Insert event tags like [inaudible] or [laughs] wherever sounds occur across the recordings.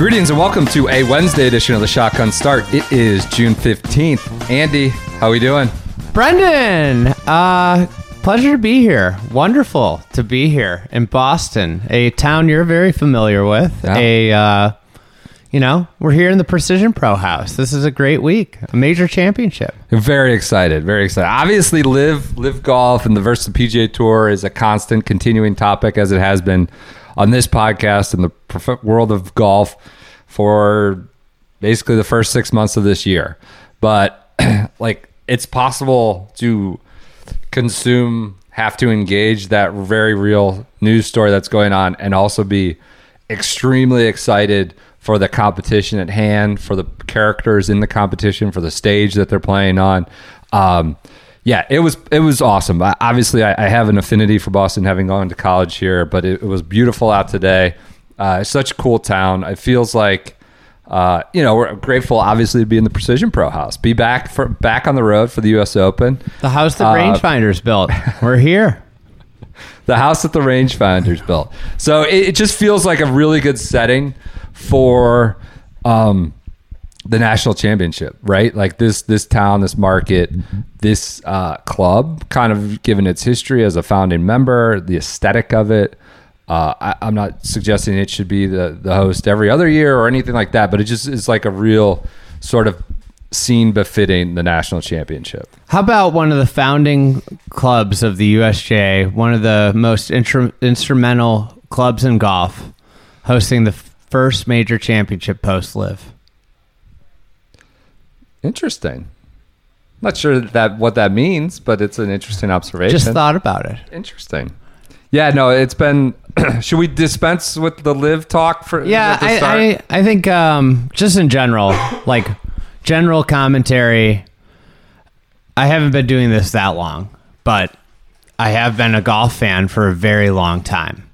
Greetings and welcome to a Wednesday edition of the Shotgun Start. It is June 15th. Andy, how are we doing? Brendan, uh, pleasure to be here. Wonderful to be here in Boston, a town you're very familiar with. Yeah. A, uh, you know, we're here in the Precision Pro House. This is a great week, a major championship. Very excited, very excited. Obviously, LIV LIV golf and the Versa PGA Tour is a constant, continuing topic as it has been on this podcast in the prof- world of golf for basically the first six months of this year. But [clears throat] like, it's possible to consume, have to engage that very real news story that's going on, and also be extremely excited for the competition at hand, for the characters in the competition, for the stage that they're playing on. Um, yeah, it was it was awesome. I, obviously, I, I have an affinity for Boston, having gone to college here, but it, it was beautiful out today. Uh, it's such a cool town. It feels like. Uh, you know, we're grateful, obviously, to be in the Precision Pro House, be back for back on the road for the U.S. Open. The house that Uh, Rangefinders built. [laughs] We're here. the house that the rangefinders built. So it, it just feels like a really good setting for um, the national championship, right? Like this this town, this market, this uh, club, kind of given its history as a founding member, the aesthetic of it. Uh, I, I'm not suggesting it should be the the host every other year or anything like that, but it just is like a real sort of scene befitting the national championship. How about one of the founding clubs of the USGA, one of the most intru- instrumental clubs in golf, hosting the first major championship post LIV? Interesting. Not sure that what that means, but it's an interesting observation. Just thought about it. Interesting. Yeah, no, it's been. [clears throat] should we dispense with the LIV talk for? Yeah, I? I, I think um, just in general, like general commentary. I haven't been doing this that long, but I have been a golf fan for a very long time.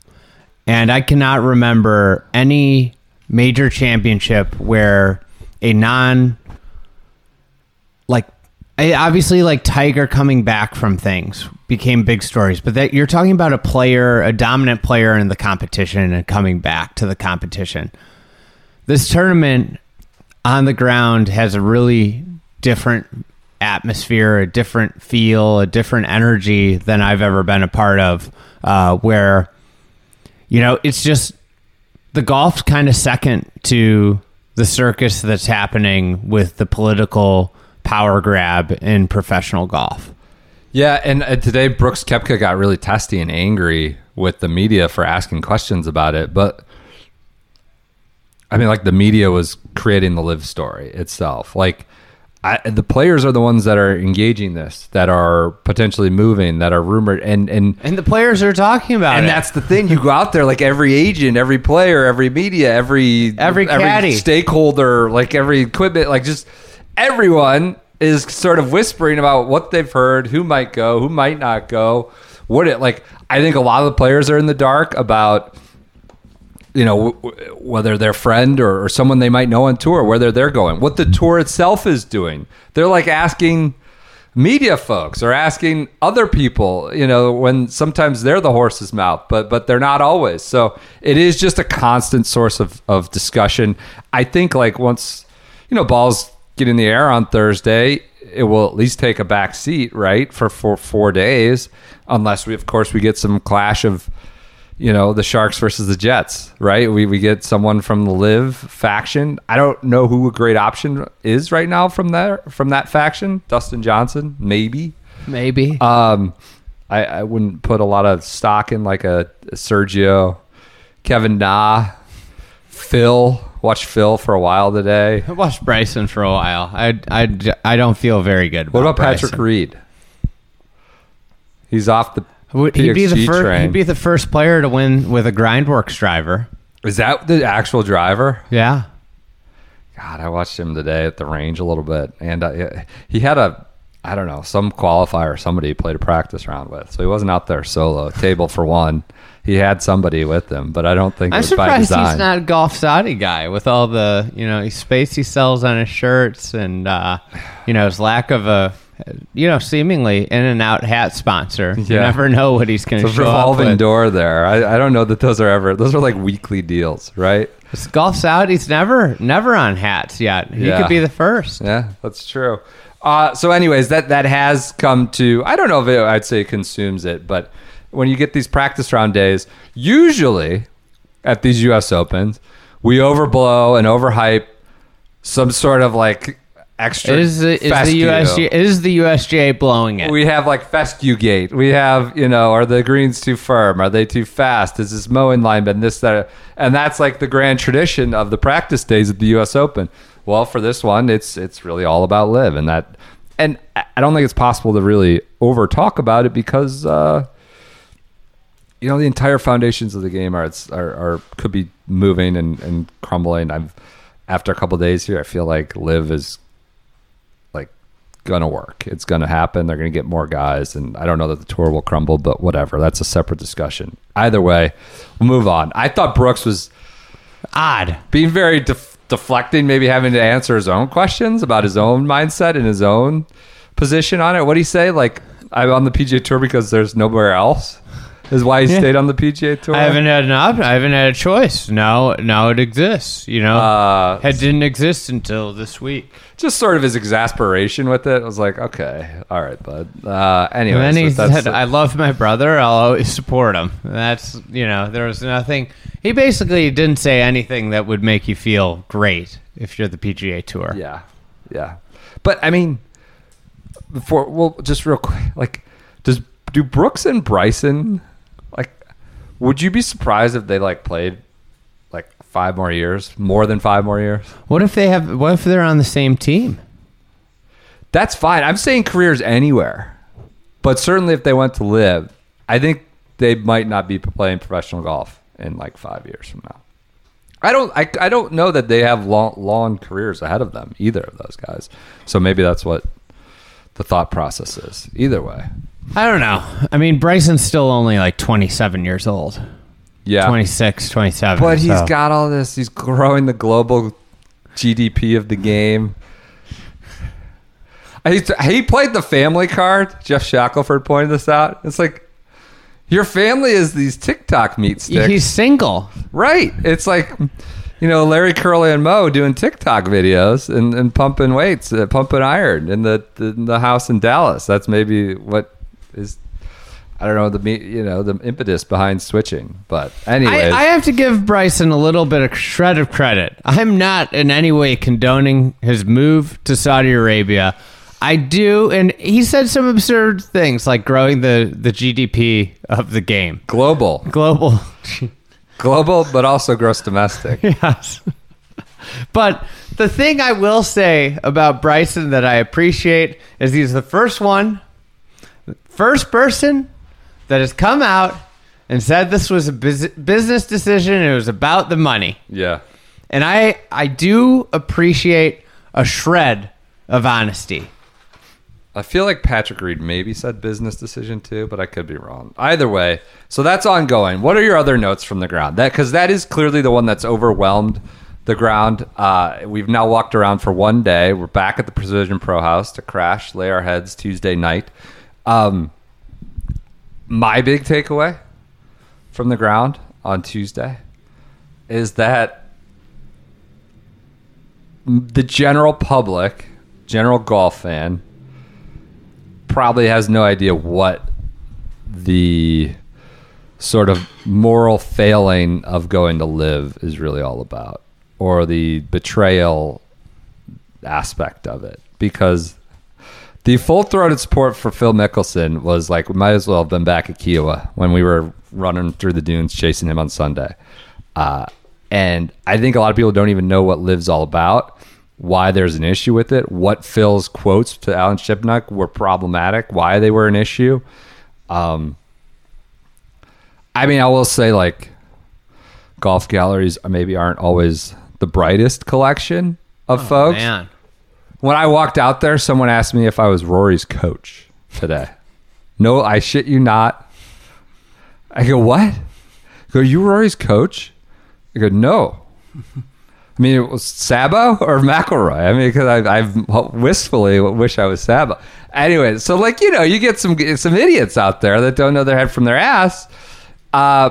And I cannot remember any major championship where a non I- obviously like Tiger coming back from things became big stories, but that you're talking about a player, a dominant player in the competition and coming back to the competition. This tournament on the ground has a really different atmosphere, a different feel, a different energy than I've ever been a part of. Uh, where you know it's just the golf's kind of second to the circus that's happening with the political power grab in professional golf. Yeah, and uh, today Brooks Koepka got really testy and angry with the media for asking questions about it, but I mean, like the media was creating the LIV story itself. Like I, the players are the ones that are engaging this, that are potentially moving, that are rumored, and and And the players are talking about and it. that's the thing. You go out there, like every agent, every player, every media, every Every caddy. stakeholder, like every equipment, like just everyone is sort of whispering about what they've heard, who might go, who might not go. Would it like? I think a lot of the players are in the dark about you know w- w- whether their friend or, or someone they might know on tour whether they're going what the tour itself is doing they're like asking media folks or asking other people you know when sometimes they're the horse's mouth but but they're not always so it is just a constant source of, of discussion i think like once you know balls get in the air on thursday it will at least take a back seat right for for four days unless we of course we get some clash of you know the sharks versus the jets right? We, we get someone from the LIV faction. I don't know who a great option is right now from there from that faction. Dustin johnson maybe. Maybe. um i, I wouldn't put a lot of stock in like a, a sergio kevin na phil watch phil for a while today I watched Bryson for a while. I, I, I don't feel very good. what about Bryson. patrick reed he's off the Would he'd be the first? train. He'd be the first player to win with a Grindworks driver. Is that the actual driver? Yeah. God, I watched him today at the range a little bit, and uh, he had a, I don't know, some qualifier somebody he played a practice round with, so he wasn't out there solo. Table for one, he had somebody with him, but I don't think I'm was by surprised design. he's not a golf Saudi guy with all the you know space he sells on his shirts and uh, you know his lack of a you know seemingly in and out hat sponsor. You Yeah. never know what he's going to It's a show up revolving with. door there. I, I don't know that those are ever. Those are like weekly deals, right? This golf Saudi's never never on hats yet. He Yeah. could be the first. Yeah, that's true. Uh, so, anyways, that that has come to. I don't know if it, I'd say consumes it, but when you get these practice round days, usually at these U.S. Opens, we overblow and overhype some sort of like extra. Is the, is the fescue. Is the USGA blowing it? We have like fescue gate. We have, you know, are the greens too firm? Are they too fast? Is this mowing line been this, that? And that's like the grand tradition of the practice days at the U.S. Open. Well, for this one, it's it's really all about LIV, and that, and I I don't think it's possible to really over talk about it because, uh, you know, the entire foundations of the game are are, are could be moving and and crumbling. I've after a couple days here, I feel like LIV is like gonna work. It's gonna happen. They're gonna get more guys, and I don't know that the tour will crumble, but whatever. That's a separate discussion. Either way, we'll move on. I thought Brooks was Odd. being very def- deflecting, maybe having to answer his own questions about his own mindset and his own position on it. What do you say? Like, I'm on the PGA Tour because there's nowhere else. Is why he Yeah. stayed on the PGA Tour. I haven't had an op- I haven't had a choice. Now now it exists. You know, Uh, it didn't exist until this week. just sort of his exasperation with it. I was like, okay, all right, bud. Uh, anyway, And then he so that's- said, "I love my brother. I'll always support him." That's you know, there was nothing. He basically didn't say anything that would make you feel great if you're the PGA Tour. Yeah, yeah. But I mean, before well, just real quick, like, does do Brooks and Bryson? Would you be surprised if they like played like five more years, more than five more years? What if they have? What if they're on the same team? That's fine. I'm saying careers anywhere, but certainly if they went to LIV, I think they might not be playing professional golf in like five years from now. I don't. I, I don't know that they have long long careers ahead of them. Either of those guys. So maybe that's what the thought process is. Either way. I don't know. I mean, Bryson's still only like 27 years old. Yeah. 26, 27. But he's so- got all this. He's growing the global GDP of the game. He, he played the family card. Geoff Shackelford pointed this out. It's like your family is these TikTok meat sticks, He's single. right? It's like you know Larry Curly and Moe doing TikTok videos and, and pumping weights, uh, pumping iron in the, the in the house in Dallas. That's maybe what is. I don't know the you know the impetus behind switching, but anyway, I, I have to give Bryson a little bit of shred of credit. I'm not in any way condoning his move to Saudi Arabia. I do, and he said some absurd things like growing the, the GDP of the game. global. Global. [laughs] global but also gross domestic [laughs] yes. But the thing I will say about Bryson that I appreciate is he's the first one, first person that has come out and said this was a bus- business decision. It was about the money. yeah And I I do appreciate a shred of honesty. i feel like patrick reed maybe said business decision too but i could be wrong either way so that's ongoing what are your other notes from the ground that because that is clearly the one that's overwhelmed the ground uh, we've now walked around for one day we're back at the precision pro house to crash lay our heads tuesday night um, my big takeaway from the ground on tuesday is that the general public, general golf fan, probably has no idea what the sort of moral failing of going to LIV is really all about, or the betrayal aspect of it. Because the full throated support for Phil Mickelson was like, we might as well have been back at Kiawah when we were running through the dunes chasing him on Sunday. Uh, and I think a lot of people don't even know what LIV's all about, why there's an issue with it, what Phil's quotes to Alan Shipnuck were problematic, why they were an issue. Um, I mean, I will say like golf galleries maybe aren't always the brightest collection of folks. Oh, Man. When I walked out there, someone asked me if I was Rory's coach today. No, I shit you not. I go, what? I go, you Rory's coach? I go, no. I mean, it was Sabo or McIlroy. I mean, because I, I wistfully wish I was Sabo. Anyway, so like you know, you get some some idiots out there that don't know their head from their ass. Uh,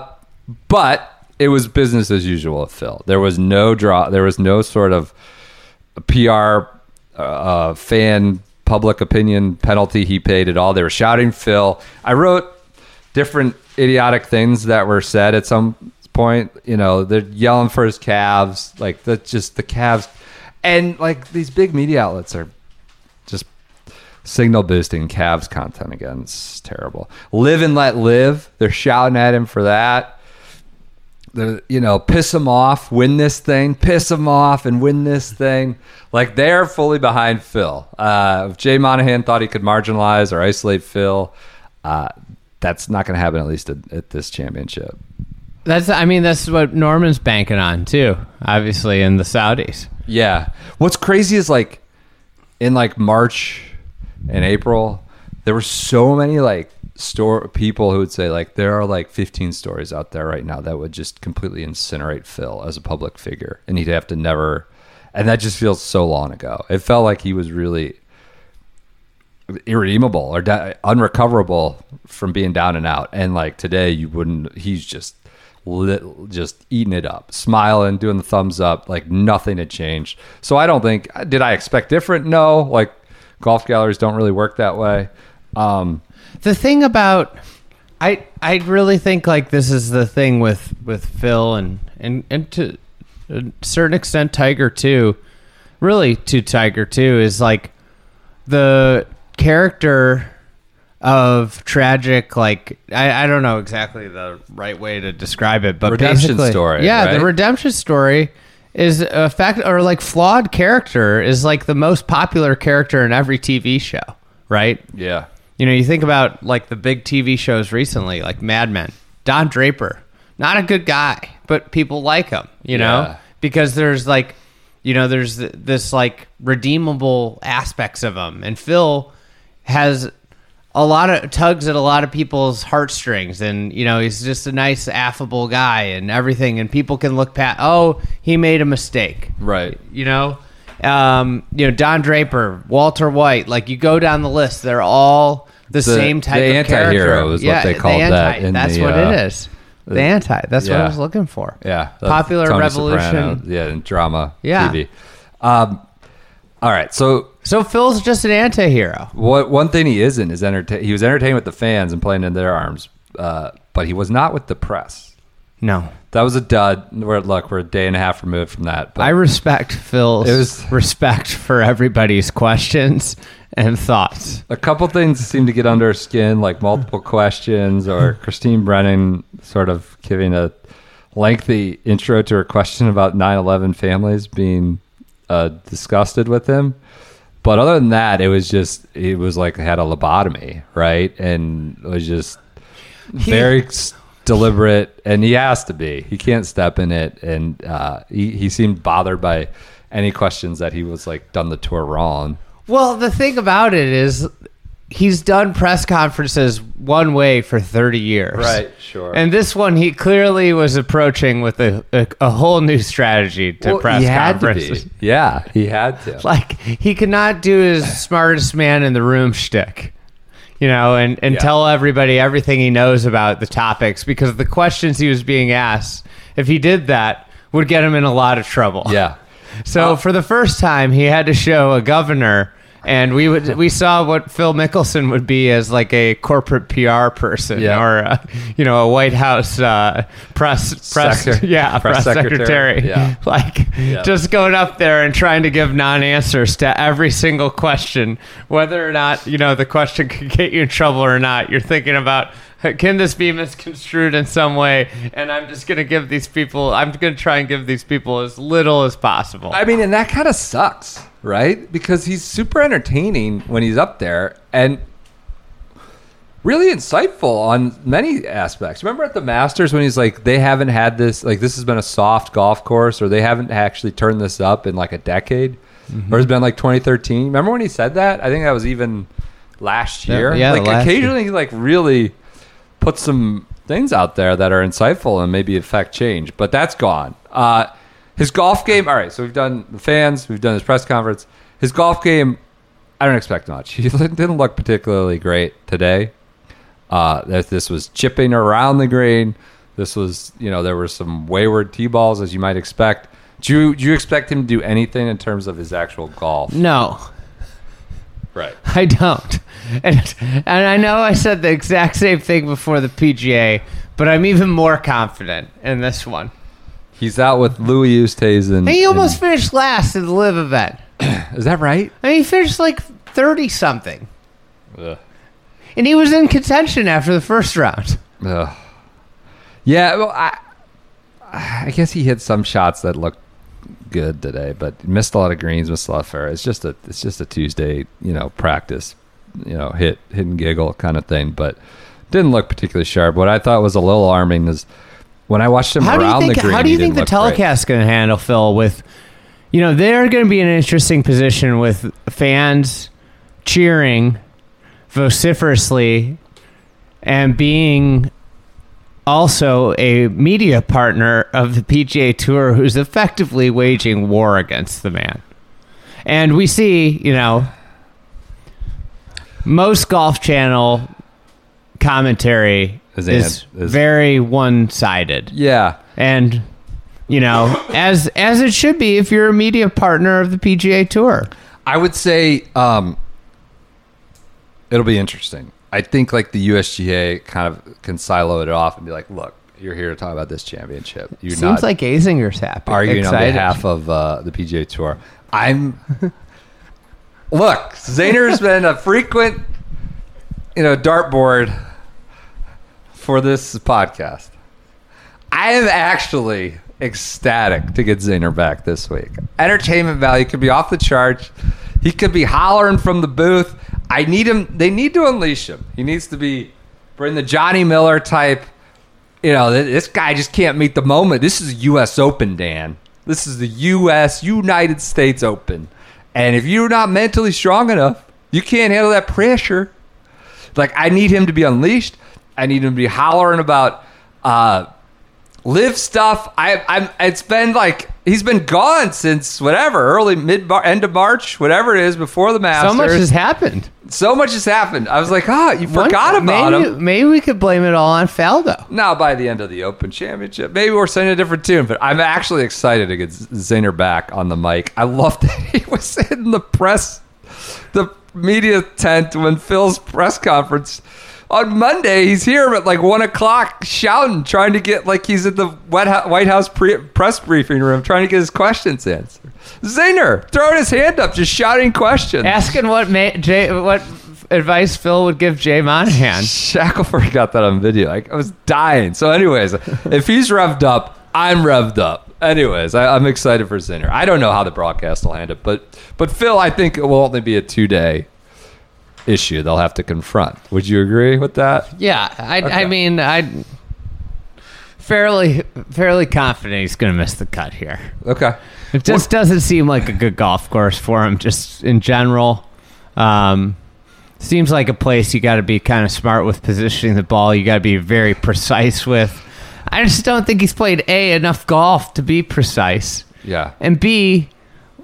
but it was business as usual with Phil. There was no draw. There was no sort of PR uh, fan public opinion penalty he paid at all. They were shouting Phil. I wrote different idiotic things that were said at some point. You know, they're yelling for his calves, like that's just the calves, and like these big media outlets are just signal boosting calves content again. It's terrible. Live and let live. They're shouting at him for that the you know piss them off, win this thing, piss them off, and win this thing. Like they're fully behind Phil. Uh, if Jay Monahan thought he could marginalize or isolate Phil, uh, that's not going to happen at least at, at this championship. That's I mean that's what Norman's banking on too. Obviously in the Saudis. Yeah. What's crazy is like in like March and April, there were so many like store people who would say like there are like 15 stories out there right now that would just completely incinerate Phil as a public figure and he'd have to never and that just feels so long ago. It felt like he was really irredeemable or unrecoverable from being down and out and like today you wouldn't he's just lit, just eating it up smiling doing the thumbs up like nothing had changed. So i don't think did i expect different? No like golf galleries don't really work that way. Um The thing about I I really think like this is the thing with with Phil and and and to a certain extent Tiger too. Really to Tiger too is like the character of tragic like I, I don't know exactly the right way to describe it but Redemption story, yeah right? the redemption story is a fact or like flawed character is like the most popular character in every tv show right yeah you know, you think about like the big TV shows recently, like Mad Men. Don Draper, not a good guy, but people like him, you know, Yeah. because there's like, you know, there's this like redeemable aspects of him. And Phil has a lot of tugs at a lot of people's heartstrings. And, you know, he's just a nice, affable guy and everything. And people can look past, oh, he made a mistake right you know um, you know don draper walter white like you go down the list they're all the, same type the of anti-hero character. is what yeah, they the called that anti. in that's the, what uh, it is the anti that's what i was looking for Yeah, popular Tony revolution Soprano, yeah, and drama Yeah. TV. Um, all right, so so phil's just an anti-hero what one thing he isn't is entertain. He was entertaining with the fans and playing in their arms, uh, but he was not with the press. No That was a dud. We're look, we're a day and a half removed from that. But i respect phil's It was- respect for everybody's questions and thoughts a couple things seem to get under his skin, like multiple [laughs] questions, or Christine Brennan sort of giving a lengthy intro to her question about 9/11 families being uh, disgusted with him. But other than that, it was just it was like had a lobotomy, right? And it was just very s- deliberate, and he has to be. He can't step in it, and uh, he he seemed bothered by any questions that he was like done the tour wrong. Well, the thing about it is, he's done press conferences one way for 30 years. Right, sure. And this one, he clearly was approaching with a, a, a whole new strategy to Well, press he had to conferences. be. Yeah, he had to. [laughs] Like, he could not do his smartest man in the room shtick. You know, and, and Yeah. tell everybody everything he knows about the topics because the questions he was being asked, if he did that, would get him in a lot of trouble. yeah. So uh, for the first time, he had to show a governor, and we would we [laughs] saw what Phil Mickelson would be as like a corporate PR person Yeah. or a, you know a White House uh, press press Secre- [laughs] yeah press press, secretary. secretary, Yeah. [laughs] like Yeah. just going up there and trying to give non-answers to every single question, whether or not you know the question could get you in trouble or not. You're thinking about. [laughs] Can this be misconstrued in some way? And I'm just going to give these people, I'm going to try and give these people as little as possible. I mean, and that kind of sucks, right? Because he's super entertaining when he's up there, and really insightful on many aspects. Remember at the Masters when he's like, they haven't had this, like, this has been a soft golf course, or they haven't actually turned this up in like a decade, Mm-hmm. or it's been like 2013. Remember when he said that? I think that was even last year. yeah, like last year. occasionally, he like really put some things out there that are insightful and maybe affect change, but that's gone. Uh, his golf game. All right, so we've done the fans, we've done his press conference. His golf game. I don't expect much. He [laughs] didn't look particularly great today. Uh, this, this was chipping around the green. This was, you know, there were some wayward tee balls as you might expect. Do you, do you expect him to do anything in terms of his actual golf? No, Right. [laughs] I don't. And, and I know I said the exact same thing before the PGA, but I'm even more confident in this one. He's out with Louis Oosthuizen. And he almost and- finished last in the LIV event. [clears throat] is that right? I mean, he finished like 30 something. Ugh. And he was in contention after the first round. Ugh. Yeah, well, I, I guess he hit some shots that looked good today, but missed a lot of greens, missed a lot of fair. It's just a, it's just a Tuesday, you know, practice, you know, hit, hit and giggle kind of thing. But didn't look particularly sharp. What I thought was a little alarming is when I watched him How around think? the green. How do you think the didn't look great. telecast is going to handle Phil? With, you know, they're going to be in an interesting position with fans cheering vociferously and being also a media partner of the PGA Tour, who's effectively waging war against the man. And we see, you know, most Golf Channel commentary Is is, is- very one-sided Yeah, and you know as as it should be if you're a media partner of the PGA Tour. I would say um, it'll be interesting. I think like the USGA kind of can silo it off and be like, look, you're here to talk about this championship. You're Seems not like Azinger's happy. arguing excited. on behalf of uh, the PGA Tour. I'm [laughs] look. Zinger's been a frequent, you know, dartboard for this podcast. I am actually ecstatic to get Zinger back this week. Entertainment value could be off the charts. He could be hollering from the booth. I need him. They need to unleash him. He needs to be bring the Johnny Miller type you know, this guy just can't meet the moment. This is U.S. Open, Dan. This is the U.S. United States Open, and if you're not mentally strong enough, you can't handle that pressure. Like I need him to be unleashed. I need him to be hollering about uh, LIV stuff. I, I'm. It's been like he's been gone since whatever early mid end of March, whatever it is before the Masters. So much has happened. So much has happened. I was like, ah, you One- forgot about maybe, him. Maybe we could blame it all on Faldo. Now, by the end of the Open Championship, maybe we're singing a different tune. But I'm actually excited to get Z- Zinger back on the mic. I love [laughs] that he was in the press, the media tent when Phil's press conference on Monday. He's here at like one o'clock, shouting, trying to get like he's at the White House, pre- press briefing room, trying to get his questions answered. Zinger throwing his hand up, just shouting questions. Asking what Ma- Jay, what advice Phil would give Jay Monahan. [laughs] Shackelford got that on video. Like I was dying. So, anyways, if he's revved up, I'm revved up. Anyways, I, I'm excited for Zinner. I don't know how the broadcast will handle it, but but Phil, I think it will only be a two day issue. They'll have to confront. Would you agree with that? Yeah, I, Okay. I mean, I fairly fairly confident he's going to miss the cut here. Okay. It just doesn't seem like a good golf course for him, just in general. Um, seems like a place you got to be kind of smart with positioning the ball. You got to be very precise with. I just don't think he's played a enough golf to be precise, Yeah. and b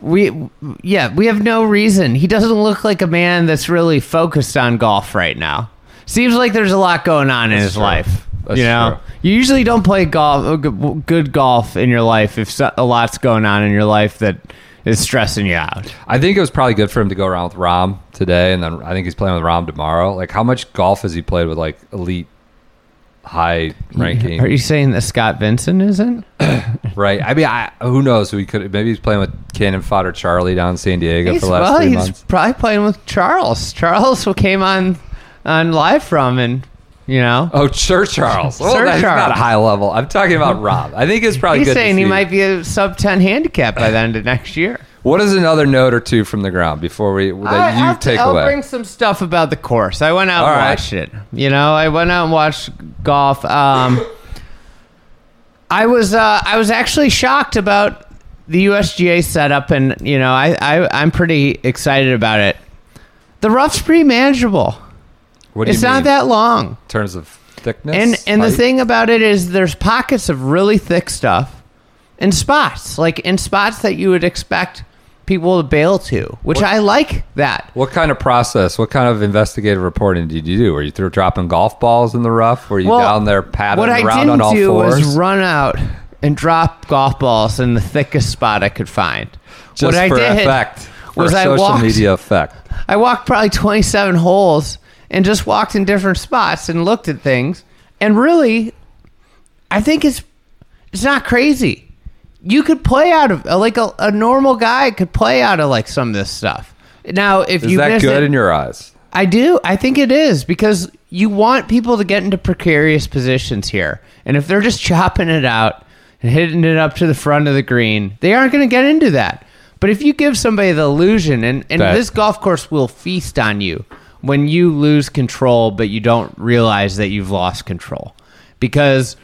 we yeah we have no reason. He doesn't look like a man that's really focused on golf right now. Seems like there's a lot going on in his true. life. That's you know, true. you usually don't play golf uh, good- good golf in your life if a lot's going on in your life that is stressing you out. I think it was probably good for him to go around with Rahm today, and then I think he's playing with Rahm tomorrow. Like, how much golf has he played with like elite, high ranking? Are you saying that Scott Vincent isn't? [coughs] Right. I mean, I, who knows he could? Maybe he's playing with Cannon Fodder Charlie down in San Diego He's, for the last well, three he's months. probably playing with Charles. Charles who came on on LIV from and you know Oh, Sir Charles. Well, Sir that's not Charles. a high level. I'm talking about Rob. I think it's [laughs] probably he's good. saying he might be a sub ten handicap by the end of next year. What is another note or two from the ground before we that I- you I'll, take I'll away? bring some stuff about the course. I went out All and right. watched it. You know, I went out and watched golf. Um, [laughs] I was uh, I was actually shocked about the USGA setup, and you know, I, I I'm pretty excited about it. The rough's pretty manageable. what do It's you not mean? that long. in terms of thickness. And and the thing about it is there's pockets of really thick stuff and spots, like in spots that you would expect people to bail to, which I like that. What kind of process? What kind of investigative reporting did you do? Were you through dropping golf balls in the rough? Were you down there paddling what I around didn't on all do was run out and drop golf balls in the thickest spot I could find. Just what I for did effect, for was I social walked- media effect. I walked probably 27 holes and just walked in different spots and looked at things. And really, I think it's it's not crazy. You could play out of like a, a normal guy could play out of like some of this stuff. Now, if Is you that good it, in your eyes? I do. I think it is because you want people to get into precarious positions here. And if they're just [laughs] chopping it out and hitting it up to the front of the green, they aren't going to get into that. But if you give somebody the illusion, and, and That- this golf course will feast on you when you lose control, but you don't realize that you've lost control. Because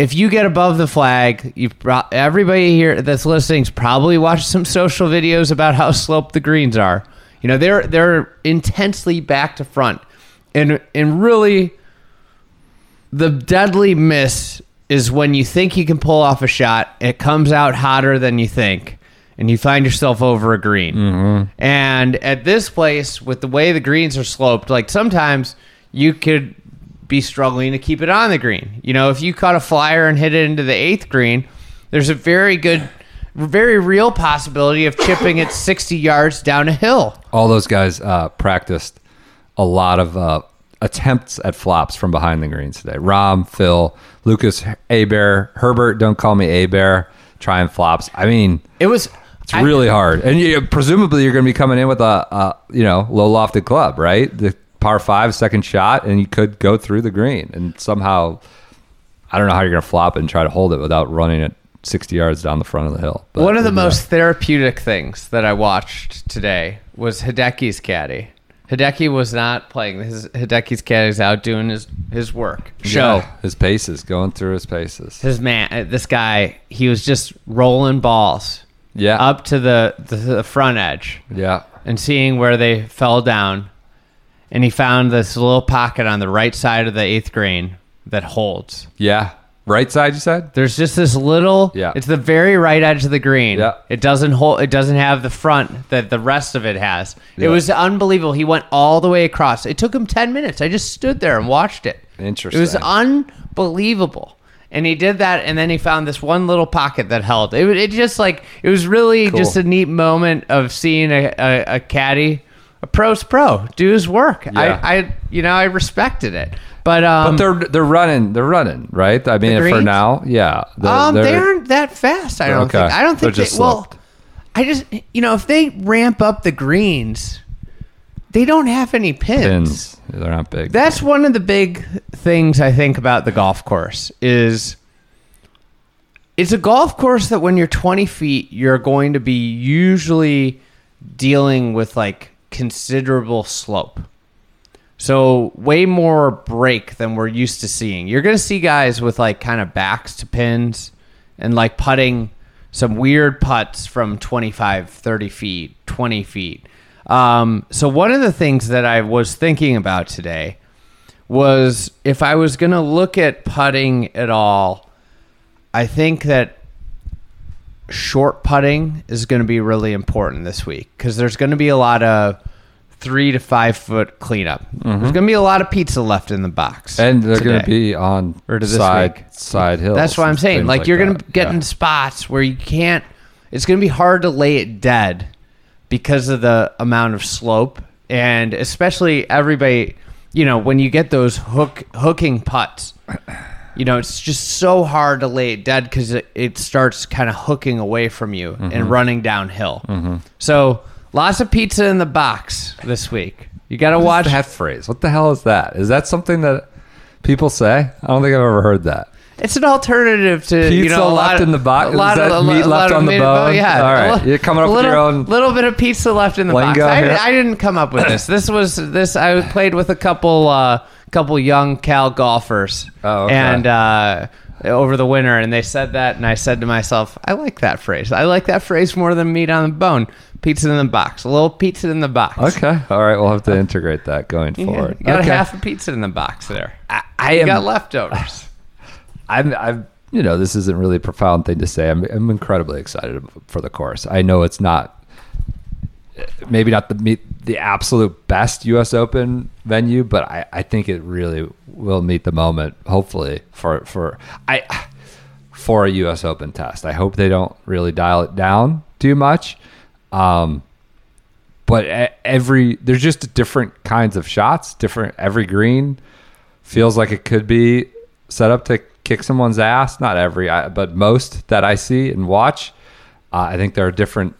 if you get above the flag, you've pro- everybody here that's listening's probably watched some social videos about how [laughs] sloped the greens are. You know, they're they're intensely back to front, and and really, the deadly miss is when you think you can pull off a shot, it comes out hotter than you think, and you find yourself over a green. Mm-hmm. And at this place, with the way the greens are sloped, like sometimes you could be struggling to keep it on the green. You know, if you caught a flyer and hit it into the eighth green, there's a very good, very real possibility of chipping it 60 yards down a hill. All those guys uh, practiced a lot of uh, attempts at flops from behind the greens today. Rahm, Phil, Lucas, Abear, Herbert. Don't call me Abear. Trying flops. I mean, It was. it's really hard. And you, presumably, you're going to be coming in with a, a you know low lofted club, right? The par five second shot, and you could go through the green and somehow. I don't know how you're going to flop it and try to hold it without running it 60 yards down the front of the hill. But One of the most therapeutic things that I watched today was Hideki's caddy. Hideki was not playing. His Hideki's caddy's out doing his his work. Show Yeah, his paces, going through his paces. his man. uh, This guy, he was just rolling balls Yeah, up to the, the the front edge yeah. and seeing where they fell down. And he found this little pocket on the right side of the eighth green that holds. Yeah. Right side, you said? There's just this little. Yeah. It's the very right edge of the green. Yeah. It doesn't hold. It doesn't have the front that the rest of it has. It was unbelievable. He went all the way across. It took him ten minutes. I just stood there and watched it. Interesting. It was unbelievable. And he did that, and then he found this one little pocket that held. It, it just like it was really Cool. just a neat moment of seeing a, a, a caddy, a pro's pro, do his work. Yeah. I, I, you know, I respected it. But um, But they're they're running. They're running, right? I mean, for now, yeah. They're- um, they they're- aren't that fast. I don't Okay. think. I don't They're think. they, well, sloped. I just you know if they ramp up the greens, they don't have any pins. pins. They're not big. That's one of the big things I think about the golf course is it's a golf course that when you're 20 feet, you're going to be usually dealing with like considerable slope. So way more break than we're used to seeing. You're going to see guys with like kind of backs to pins and like putting some weird putts from 25, 30 feet, 20 feet. Um, so one of the things that I was thinking about today was if I was going to look at putting at all, I think that short putting is going to be really important this week because there's going to be a lot of three to five foot cleanup. There's going to be a lot of pizza left in the box, Mm-hmm. and they're going to be on Or to side week. side hills. That's what I'm saying. things Like, you're going to get Yeah. in spots where you can't. It's going to be hard to lay it dead because of the amount of slope, and especially everybody. You know, when you get those hook hooking putts, you know it's just so hard to lay it dead because it, it starts kind of hooking away from you Mm-hmm. and running downhill. So lots of pizza in the box this week. You got to watch that phrase. What the hell is that? Is that something that people say? I don't think I've ever heard that. it's an alternative to you Pizza know a left lot of- in the box? a lot Is of- a meat lot left of on the meat- bone? Yeah, All right. A You're coming up a with little, your own little bit of pizza left in the box. I. I didn't come up with this. This was this. I played with a couple uh, couple young Cal golfers, Oh, okay. and uh, over the winter, and they said that, and I said to myself, I like that phrase. I like that phrase more than meat on the bone. Pizza in the box, a little pizza in the box. Okay. All right. We'll have to integrate that going Yeah, forward. you got okay. a half a pizza in the box there. I, I You am. got leftovers. [sighs] I'm, I'm, you know, this isn't really a profound thing to say. I'm, I'm incredibly excited for the course. I know it's not, maybe not the meet the absolute best U.S. Open venue, but I, I think it really will meet the moment. Hopefully for for I for a U.S. Open test. I hope they don't really dial it down too much. Um, but every there's just different kinds of shots. Different every green feels like it could be set up to kick someone's ass. Not every, but most that I see and watch. Uh, I think there are different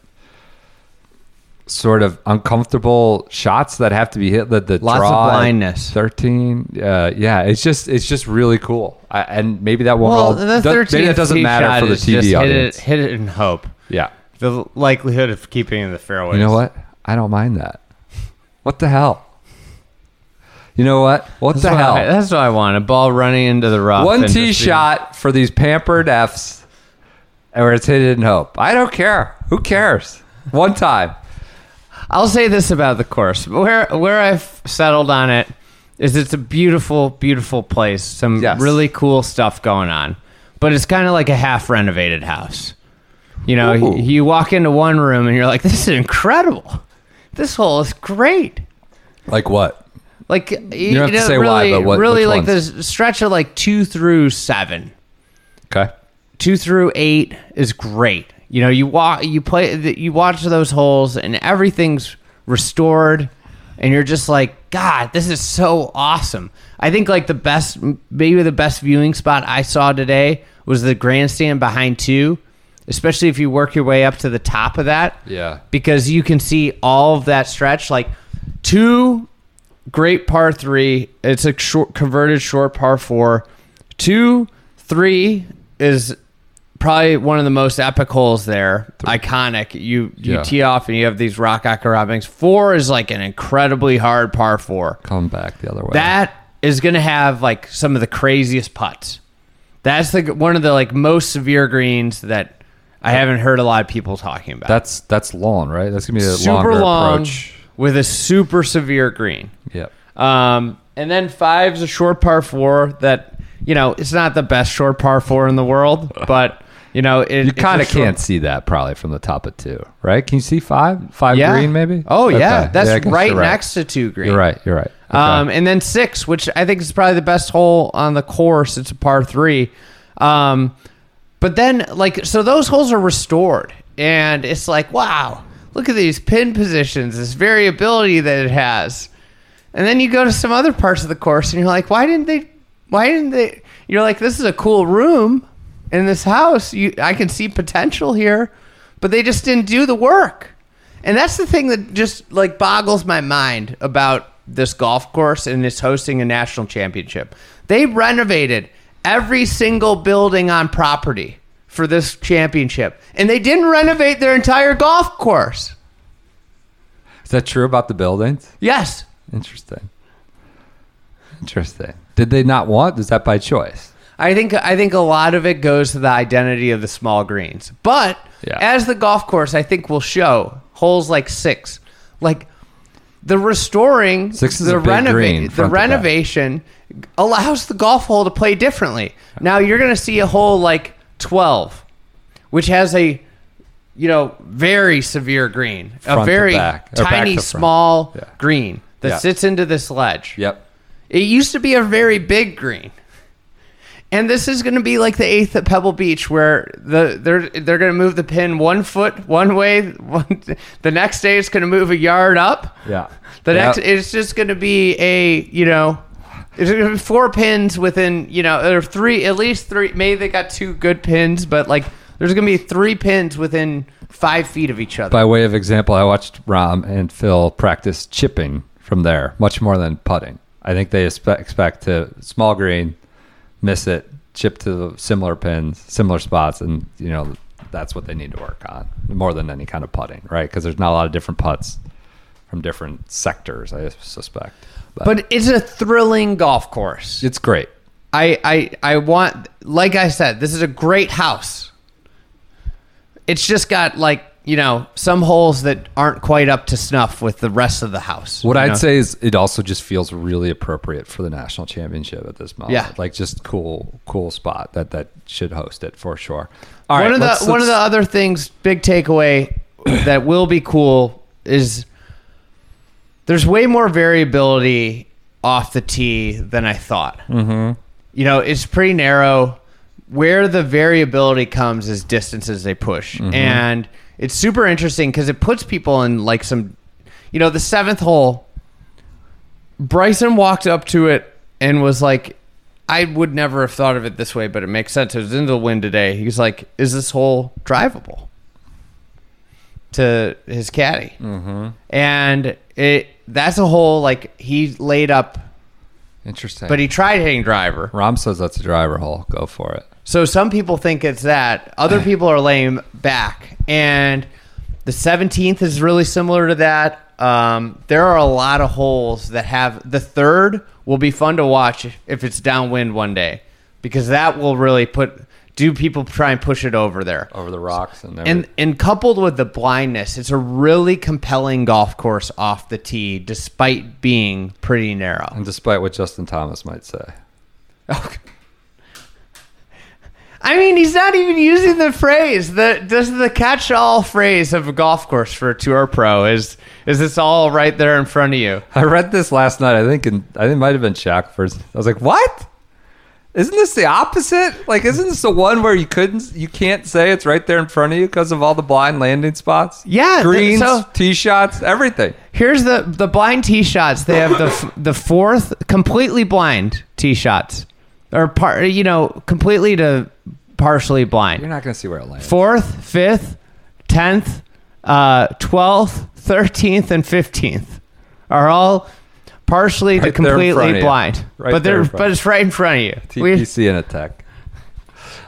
sort of uncomfortable shots that have to be hit. The, the Lots of draw at blindness. Thirteen, uh, yeah, it's just it's just really cool. I, and maybe that won't. Well, all, the maybe 13th that doesn't matter for the TV hit audience. it, hit it and hope. Yeah, The likelihood of keeping in the fairway. you know what? I don't mind that. What the hell? You know what? What That's the what hell? I, that's what I want. A ball running into the rough. One tee shot for these pampered Fs, where it's hit in hope. I don't care. Who cares? One time. I'll say this about the course. Where where I've settled on it is it's a beautiful, beautiful place. Some Yes. really cool stuff going on. But it's kind of like a half renovated house. You know, Ooh. you, you walk into one room and you're like, this is incredible. This hole is great. Like what? Like you, don't have to know, say why, but what- really like the stretch of like two through seven. Okay. two through eight is great. You know, you walk, you play, you watch those holes, and everything's restored, and you're just like, God, this is so awesome. I think like the best, maybe the best viewing spot I saw today was the grandstand behind two, especially if you work your way up to the top of that. Yeah. because you can see all of that stretch, like two great par three. It's a short converted short par four. Two, three is probably one of the most epic holes there. Iconic. You you Yeah. tee off and you have these rock acrobatics. Four is like an incredibly hard par four. Come back the other way. That is going to have like some of the craziest putts. That's the one of the like most severe greens that I haven't heard a lot of people talking about. that's that's long, right? That's gonna be a super longer long approach. with a super severe green. Yep. Um, and then five's a short par four that you know it's not the best short par four in the world, [laughs] but you know it, You kind of can't see that probably from the top of two, right? Can you see five? Five Yeah. green, maybe? Oh yeah, that's I guess right next to two green. You're right. You're right. Okay. Um, and then six, which I think is probably the best hole on the course. It's a par three. Um, but then, like, so those holes are restored, and it's like, wow, look at these pin positions, this variability that it has. And then you go to some other parts of the course, and you're like, why didn't they? Why didn't they? You're like, this is a cool room in this house. You, I can see potential here, but they just didn't do the work. And that's the thing that just like boggles my mind about this golf course and it's hosting a national championship. They renovated every single building on property for this championship, and they didn't renovate their entire golf course. Is that true about the buildings? Yes. Interesting. Interesting. Did they not want? Is that by choice? I think I think a lot of it goes to the identity of the small greens. But Yeah. as the golf course I think will show, holes like 6, like the restoring Six is the green, the front to back. renovation allows the golf hole to play differently. Now you're going to see a hole like 12 which has a you know very severe green, Front a very back tiny small Yeah. green that Yeah. sits into this ledge. Yep. It used to be a very big green. And this is going to be like the eighth at Pebble Beach, where the they're they're going to move the pin one foot one way. [laughs] One, the next day, it's going to move a yard up. Yeah. The Yep. next, it's just going to be a you know, there's going to be four pins within you know, or three at least three. Maybe they got two good pins, but like there's going to be three pins within five feet of each other. By way of example, I watched Rahm and Phil practice chipping from there, much more than putting. I think they expect to small green, miss it, chip to similar pins, similar spots, and you know that's what they need to work on more than any kind of putting, right? Because there's not a lot of different putts from different sectors, I suspect. But it's a thrilling golf course. it's great. I, I I want like I said, this is a great house. It's just got like, you know, some holes that aren't quite up to snuff with the rest of the house. What I'd know? say is it also just feels really appropriate for the national championship at this moment. Yeah. like just cool, cool spot that that should host it for sure. All one right, of the let's- one of the other things, big takeaway [coughs] that will be cool is there's way more variability off the tee than I thought. Mm-hmm. You know, it's pretty narrow. Where the variability comes is distances they push, and it's super interesting because it puts people in like some, you know, the seventh hole. Bryson walked up to it and was like, I would never have thought of it this way, but it makes sense. It was into the wind today. He's like, Is this hole drivable? To his caddy. Mm-hmm. And it that's a hole like he laid up, interesting. but he tried hitting driver. Rahm says that's a driver hole. Go for it. So some people think it's that. Other people are laying back. And the 17th is really similar to that. Um, there are a lot of holes that have the third will be fun to watch if it's downwind one day because that will really put do people try and push it over there. Over the rocks and And and coupled with the blindness, it's a really compelling golf course off the tee despite being pretty narrow. and despite what Justin Thomas might say. [laughs] I mean, he's not even using the phrase. The does the catch-all phrase of a golf course for a tour pro is is this all right there in front of you? I read this last night. I think, in, I think it might have been first. I was like, "What? Isn't this the opposite? Like, isn't this the one where you couldn't, you can't say it's right there in front of you because of all the blind landing spots? Yeah, greens, so- tee shots, everything. Here's the the blind tee shots. They have the f- the fourth completely blind tee shots, or part you know completely to partially blind. You're not going to see where it lands. Fourth, fifth, tenth, uh, twelfth, thirteenth, and fifteenth are all partially to Right front completely blind. Right but they're but it's right in front of you. We- TPC and a tech.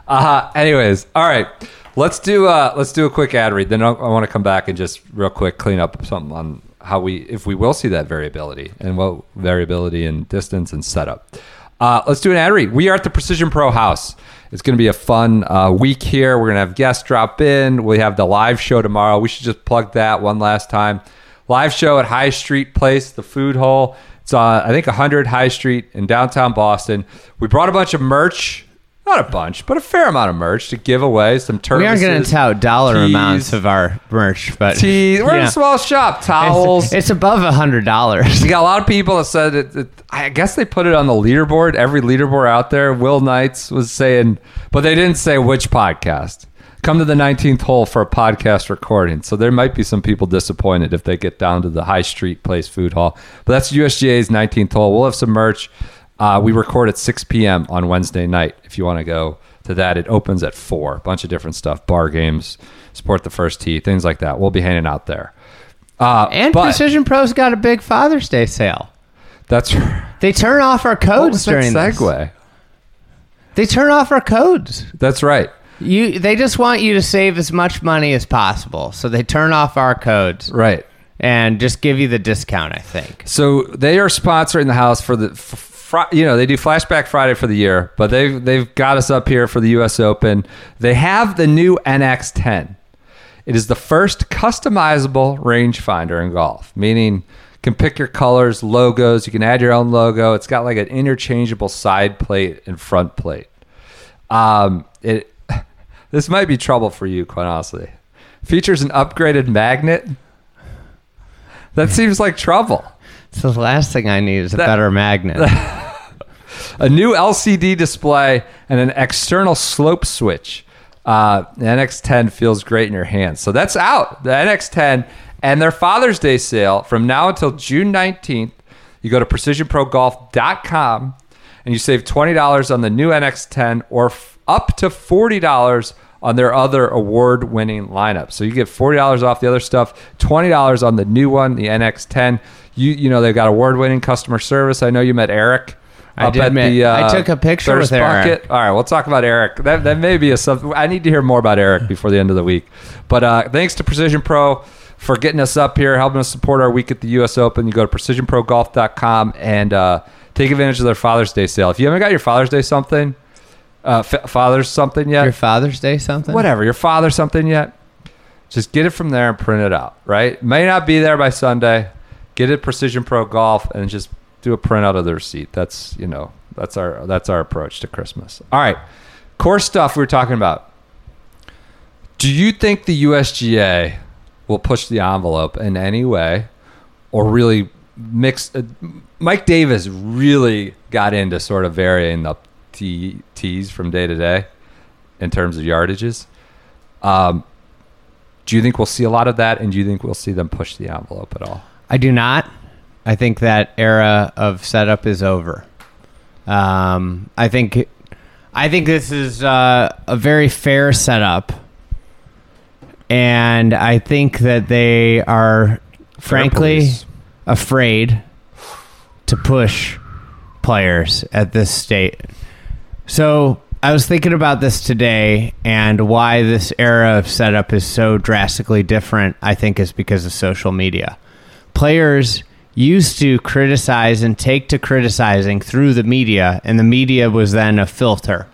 Uh, anyways, all right. Let's do uh, let's do a quick ad read. Then I, I want to come back and just real quick clean up something on how we if we will see that variability and what variability in distance and setup. Uh, let's do an ad read. We are at the Precision Pro House. It's going to be a fun uh, week here. We're going to have guests drop in. We have the live show tomorrow. We should just plug that one last time. Live show at High Street Place, the food hall. It's on, I think 100 High Street in downtown Boston. We brought a bunch of merch, not a bunch, but a fair amount of merch to give away. Some turkey. we aren't going to tout dollar teas, amounts of our merch, but teas. We're in a small shop. Towels. It's, it's above a hundred dollars. We got a lot of people that said it, it- I guess they put it on the leaderboard. Every leaderboard out there. Will Knights was saying, but they didn't say which podcast. Come to the 19th hole for a podcast recording. So there might be some people disappointed if they get down to the High Street Place Food Hall. But that's USGA's 19th hole. We'll have some merch. Uh, we record at 6 p.m. on Wednesday night. If you want to go to that, it opens at 4. A bunch of different stuff, bar games, support the first tee, things like that. We'll be hanging out there. Uh, And but Precision Pro's got a big Father's Day sale. that's [laughs] They turn off our codes was that during this. segue? They turn off our codes. That's right. You they just want you to save as much money as possible. So they turn off our codes Right. and just give you the discount, I think. So they are sponsoring the house for the, f- fr- you know, they do Flashback Friday for the year, but they've they've got us up here for the U.S. Open. They have the new NX10. It is the first customizable rangefinder in golf, meaning you can pick your colors, logos. You can add your own logo. It's got like an interchangeable side plate and front plate. Um, it [laughs] this might be trouble for you, quite honestly. Features an upgraded magnet. That seems like trouble. So the last thing I need is a That- better magnet. [laughs] a new LCD display, and an external slope switch. Uh, the NX10 feels great in your hands. So that's out. The NX10 and their Father's Day sale from now until June 19th. You go to precisionprogolf.com and you save $20 on the new NX10 or f- up to $40 on their other award winning lineup. So you get $40 off the other stuff, $20 on the new one, the NX10. You you know they've got award winning customer service. I know you met Eric I did ma- the. Uh, I took a picture with Eric. bucket. All right, we'll talk about Eric. That that may be a sub. I need to hear more about Eric before the end of the week. But uh, thanks to Precision Pro for getting us up here, helping us support our week at the U.S. Open. You go to precisionprogolf.com and uh, take advantage of their Father's Day sale. If you haven't got your Father's Day something, uh, f- Father's something yet, Your Father's Day something? whatever, your father something yet, just get it from there and print it out, right? May not be there by Sunday. Get it Precision Pro Golf and just do a printout of the receipt. That's, you know, that's our that's our approach to Christmas. All right. Core stuff we were talking about. Do you think the USGA will push the envelope in any way or really mix uh, Mike Davis really got into sort of varying the T, T's from day to day in terms of yardages. Um, do you think we'll see a lot of that, and do you think we'll see them push the envelope at all? I do not. I think that era of setup is over. Um, I think, I think this is uh, a very fair setup, and I think that they are, frankly, afraid to push players at this state. So I was thinking about this today, and why this era of setup is so drastically different. I think is because of social media. Players used to criticize and take to criticizing through the media, and the media was then a filter.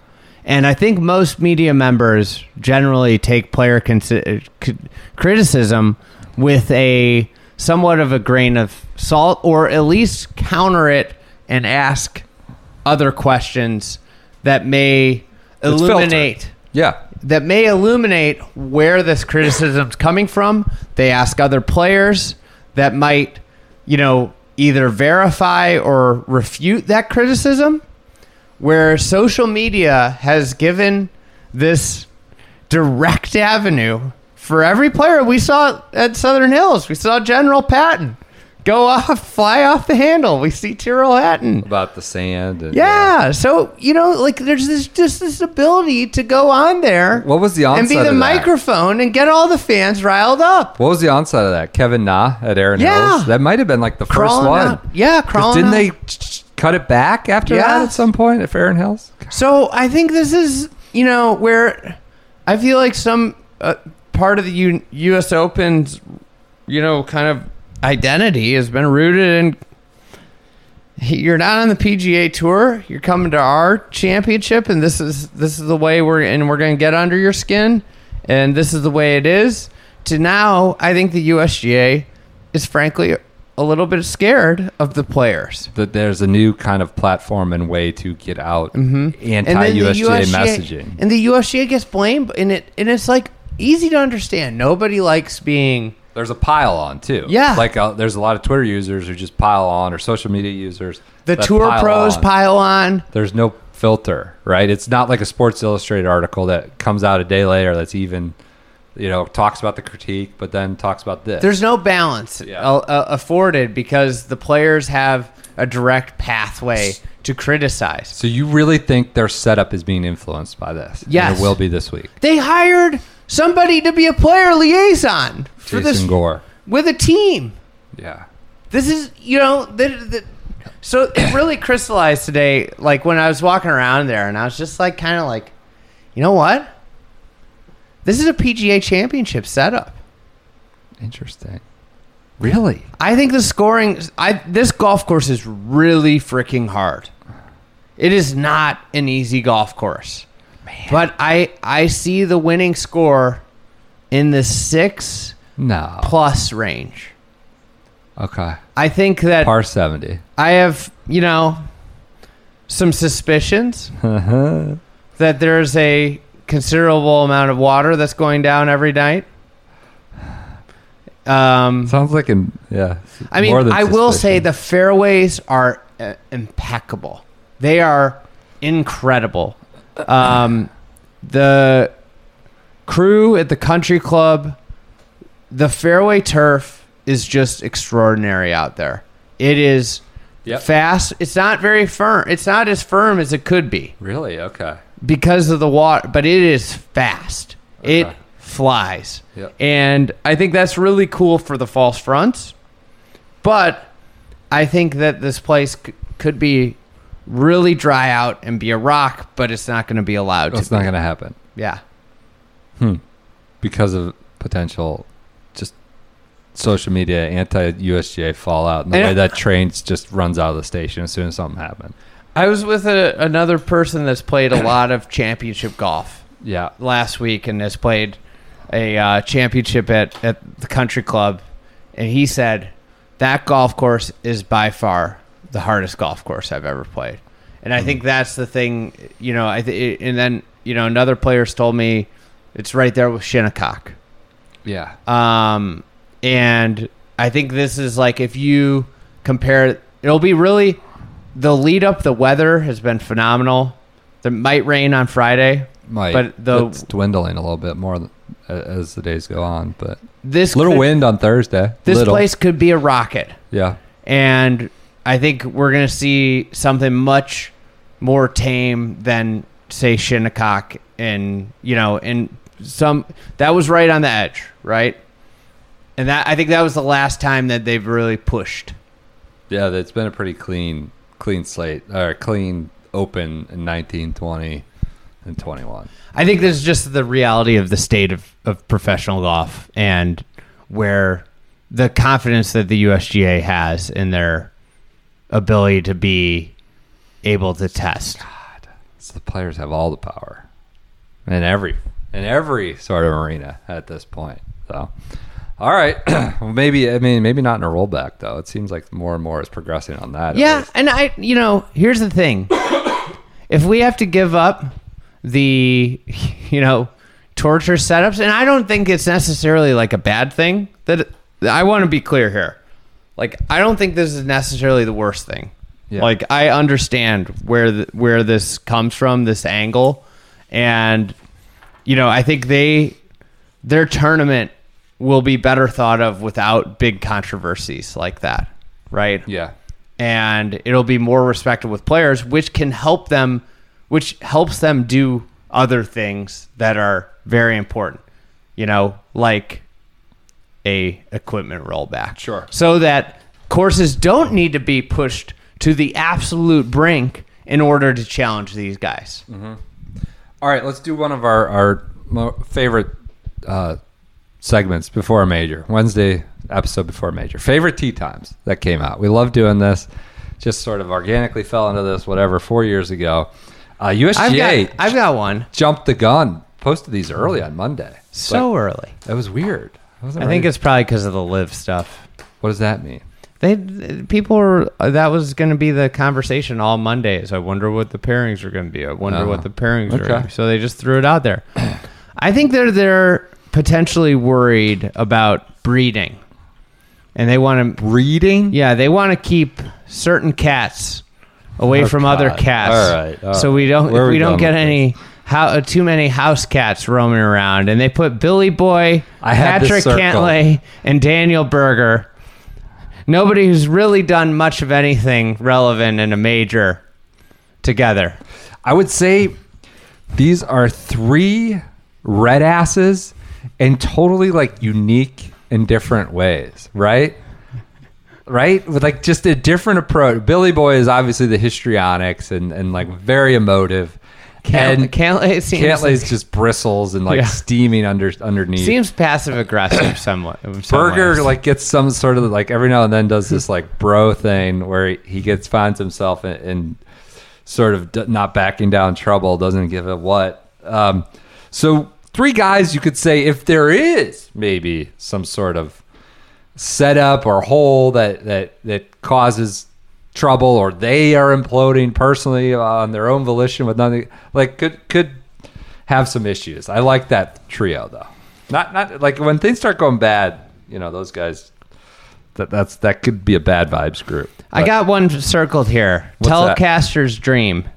And I think most media members generally take player consi- uh, c- criticism with a somewhat of a grain of salt, or at least counter it and ask other questions that may filtered. illuminate Yeah, that may illuminate where this criticism's coming from. They ask other players that might, you know, either verify or refute that criticism. Where social media has given this direct avenue for every player. We saw at Southern Hills, we saw General Patton go off, fly off the handle. We see Tyrrell Hatton. about the sand. And, Yeah, so you know, like there's this just this ability to go on there. What was the onset and be the microphone and get all the fans riled up. What was the onset of that? Kevin Na at Erin Yeah. Hills. That might have been like the first one. out. Yeah, crawling Didn't out. they cut it back after that at some point at Erin Hills? So I think this is you know where I feel like some uh, part of the U- U.S. Open's you know kind of identity has been rooted in. You're not on the PGA Tour. You're coming to our championship, and this is this is the way we're and we're going to get under your skin, and this is the way it is. To now, I think the USGA is frankly a little bit scared of the players. That there's a new kind of platform and way to get out mm-hmm. then the anti-USGA messaging. And the USGA gets blamed, and it and it's like easy to understand. Nobody likes being There's a pile on too. Yeah. like uh, there's a lot of Twitter users who just pile on, or social media users. the tour pile pros on. pile on. There's no filter, right? It's not like a Sports Illustrated article that comes out a day later that's even, you know, talks about the critique, but then talks about this. There's no balance Yeah. uh, uh, afforded because the players have a direct pathway to criticize. so you really think their setup is being influenced by this? And Yes. it will be this week. They hired somebody to be a player liaison for Jason this Gore. with a team. Yeah. this is you know the, the, so it [coughs] really crystallized today like when i was walking around there and i was just like kind of like you know what this is a pga championship setup Interesting. Really? i think the scoring i this golf course is really freaking hard it is not an easy golf course but i i see the winning score in the six No. plus range Okay. i think that Par 70. I have, you know, some suspicions [laughs] that there's a considerable amount of water that's going down every night. Um, Sounds like an yeah. I mean, I will say the fairways are uh, impeccable. They are incredible. Um, the crew at the country club, the fairway turf is just extraordinary out there. It is Yep. fast. It's not very firm. It's not as firm as it could be Really? Okay. because of the water, but it is fast. It flies. Yep. And I think that's really cool for the false fronts. But I think that this place c- could be really dry out and be a rock, but it's not going to be allowed It's to. not going to happen Yeah. because of potential just social media anti USGA fallout and the And- way that trains just runs out of the station as soon as something happened. I was with a, another person that's played a lot of championship golf Yeah. last week and has played a uh, championship at, at the country club. And he said that golf course is by far the hardest golf course I've ever played. And I think that's the thing, you know. I th- and then you know another player's told me it's right there with Shinnecock. Yeah. Um, and I think this is like if you compare, it'll be really the lead up. The weather has been phenomenal. There might rain on Friday, Might. but the it's dwindling a little bit more as the days go on, but this little could- wind on Thursday. This little. place could be a rocket, Yeah. and I think we're gonna see something much more tame than say Shinnecock, and you know, and some that was right on the edge, right? And that I think that was the last time that they've really pushed. Yeah, it's been a pretty clean clean slate or clean open in 19, 20 and 21. I think this is just the reality of the state of, of professional golf and where the confidence that the USGA has in their ability to be able to test. So the players have all the power in every in every sort of arena at this point. So, all right, [clears throat] well, maybe I mean maybe not in a rollback though. It seems like more and more is progressing on that. Yeah, and I, you know, here's the thing: [coughs] if we have to give up the, [laughs] you know, torture setups, and I don't think it's necessarily like a bad thing. That I want to be clear here. Like, I don't think this is necessarily the worst thing. Yeah. Like, I understand where the, where this comes from, this angle, and you know, I think they their tournament will be better thought of without big controversies like that, right? yeah, and it'll be more respected with players, which can help them, which helps them do other things that are very important. You know, like a equipment rollback. Sure. So that courses don't need to be pushed to the absolute brink in order to challenge these guys. All right, let's do one of our our favorite uh, segments before a major Wednesday episode before a major. Favorite tea times that came out. We love doing this. Just sort of organically fell into this whatever four years ago. Uh, I've USGA got, I've got one. jumped the gun. Posted these early on Monday. So early. That was weird. I, think ready- it's probably because of the LIV stuff. What does that mean? They people were that was going to be the conversation all Mondays. I wonder what the pairings are going to be. I wonder Uh-huh. what the pairings are. Gonna be. So they just threw it out there. [clears throat] I think they're they're potentially worried about breeding, and they want to Breeding? yeah they want to keep certain cats away Oh, from other cats. All right, all so we don't we don't get any. How, uh, too many house cats roaming around, and they put Billy Boy, I Patrick. Cantlay, and Daniel Berger nobody who's really done much of anything relevant in a major together. I would say these are three red asses in totally like unique and different ways, right? Right? With like just a different approach. Billy Boy is obviously the histrionics and, and like very emotive. Can't, and [laughs] Cantlay seems, Cantlay's like- just bristles and like Yeah. steaming under underneath. seems passive aggressive somewhat. in some Berger ways. like gets some sort of like every now and then does this like bro thing where he- he gets finds himself in, in sort of d- not backing down trouble, doesn't give a what. Um, so three guys you could say if there is maybe some sort of setup or hole that that that causes trouble or they are imploding personally uh, on their own volition with nothing like could could have some issues. I like that trio though. Not not like when things start going bad, you know, those guys that that's that could be a bad vibes group. I got one circled here. What's that? Telecaster's dream.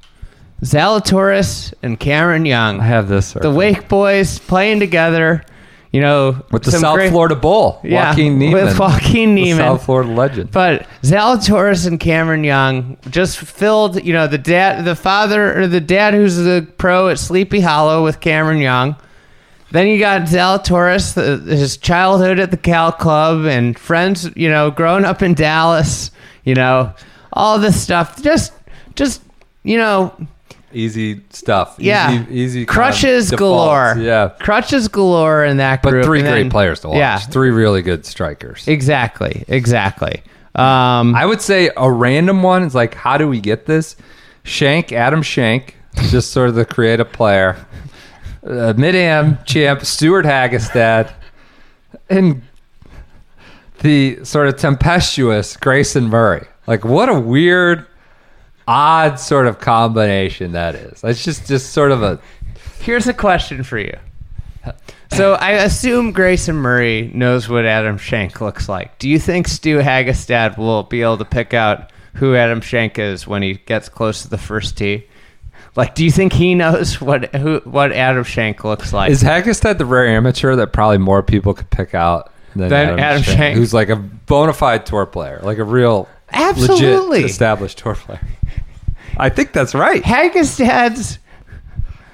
Zalatoris and Cameron Young. I have this the Wake boys playing together. You know, with the South great- Florida Bull, Yeah, Joaquin Niemann, with Joaquin Niemann. South Florida legend. But Zalatoris and Cameron Young just filled, you know, the dad, the father, or the dad who's the pro at Sleepy Hollow with Cameron Young. Then you got Zalatoris, his childhood at the Cal Club, and friends, you know, growing up in Dallas, you know, all this stuff. Just, just you know, Easy stuff. yeah, Easy, easy kind of crutches galore. Yeah. crutches galore in that group. But three and great then- players to watch. Yeah, Three really good strikers. exactly, exactly. Um, I would say a random one is like, how do we get this? Schenk, Adam Schenk, just sort of the creative player. Uh, Mid Am champ, Stewart Hagestad, and the sort of tempestuous Grayson Murray. Like, what a weird, odd sort of combination that is. It's just, just sort of a. Here's a question for you. So I assume Grayson Murray knows what Adam Schenk looks like. Do you think Stu Hagestad will be able to pick out who Adam Schenk is when he gets close to the first tee? Like, do you think he knows what who what Adam Schenk looks like? Is Hagestad the rare amateur that probably more people could pick out than Than Adam, Adam Schenk, Schenk. who's like a bona fide tour player, like a real Absolutely. legit established tour player. I think that's right. Hagestad's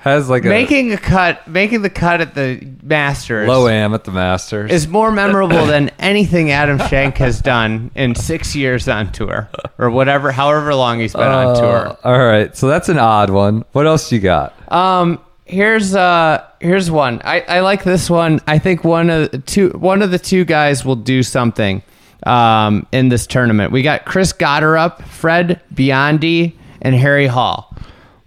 Has like a making a cut, making the cut at the Masters low am at the Masters. is more memorable than anything Adam Schenk has done in six years on tour or whatever, however long he's been on Uh, tour. all right, so that's an odd one. What else you got? Um, here's uh, here's one. I, I like this one. I think one of the two one of the two guys will do something um, in this tournament. We got Chris Gotterup, Fred Biondi, and Harry Hall.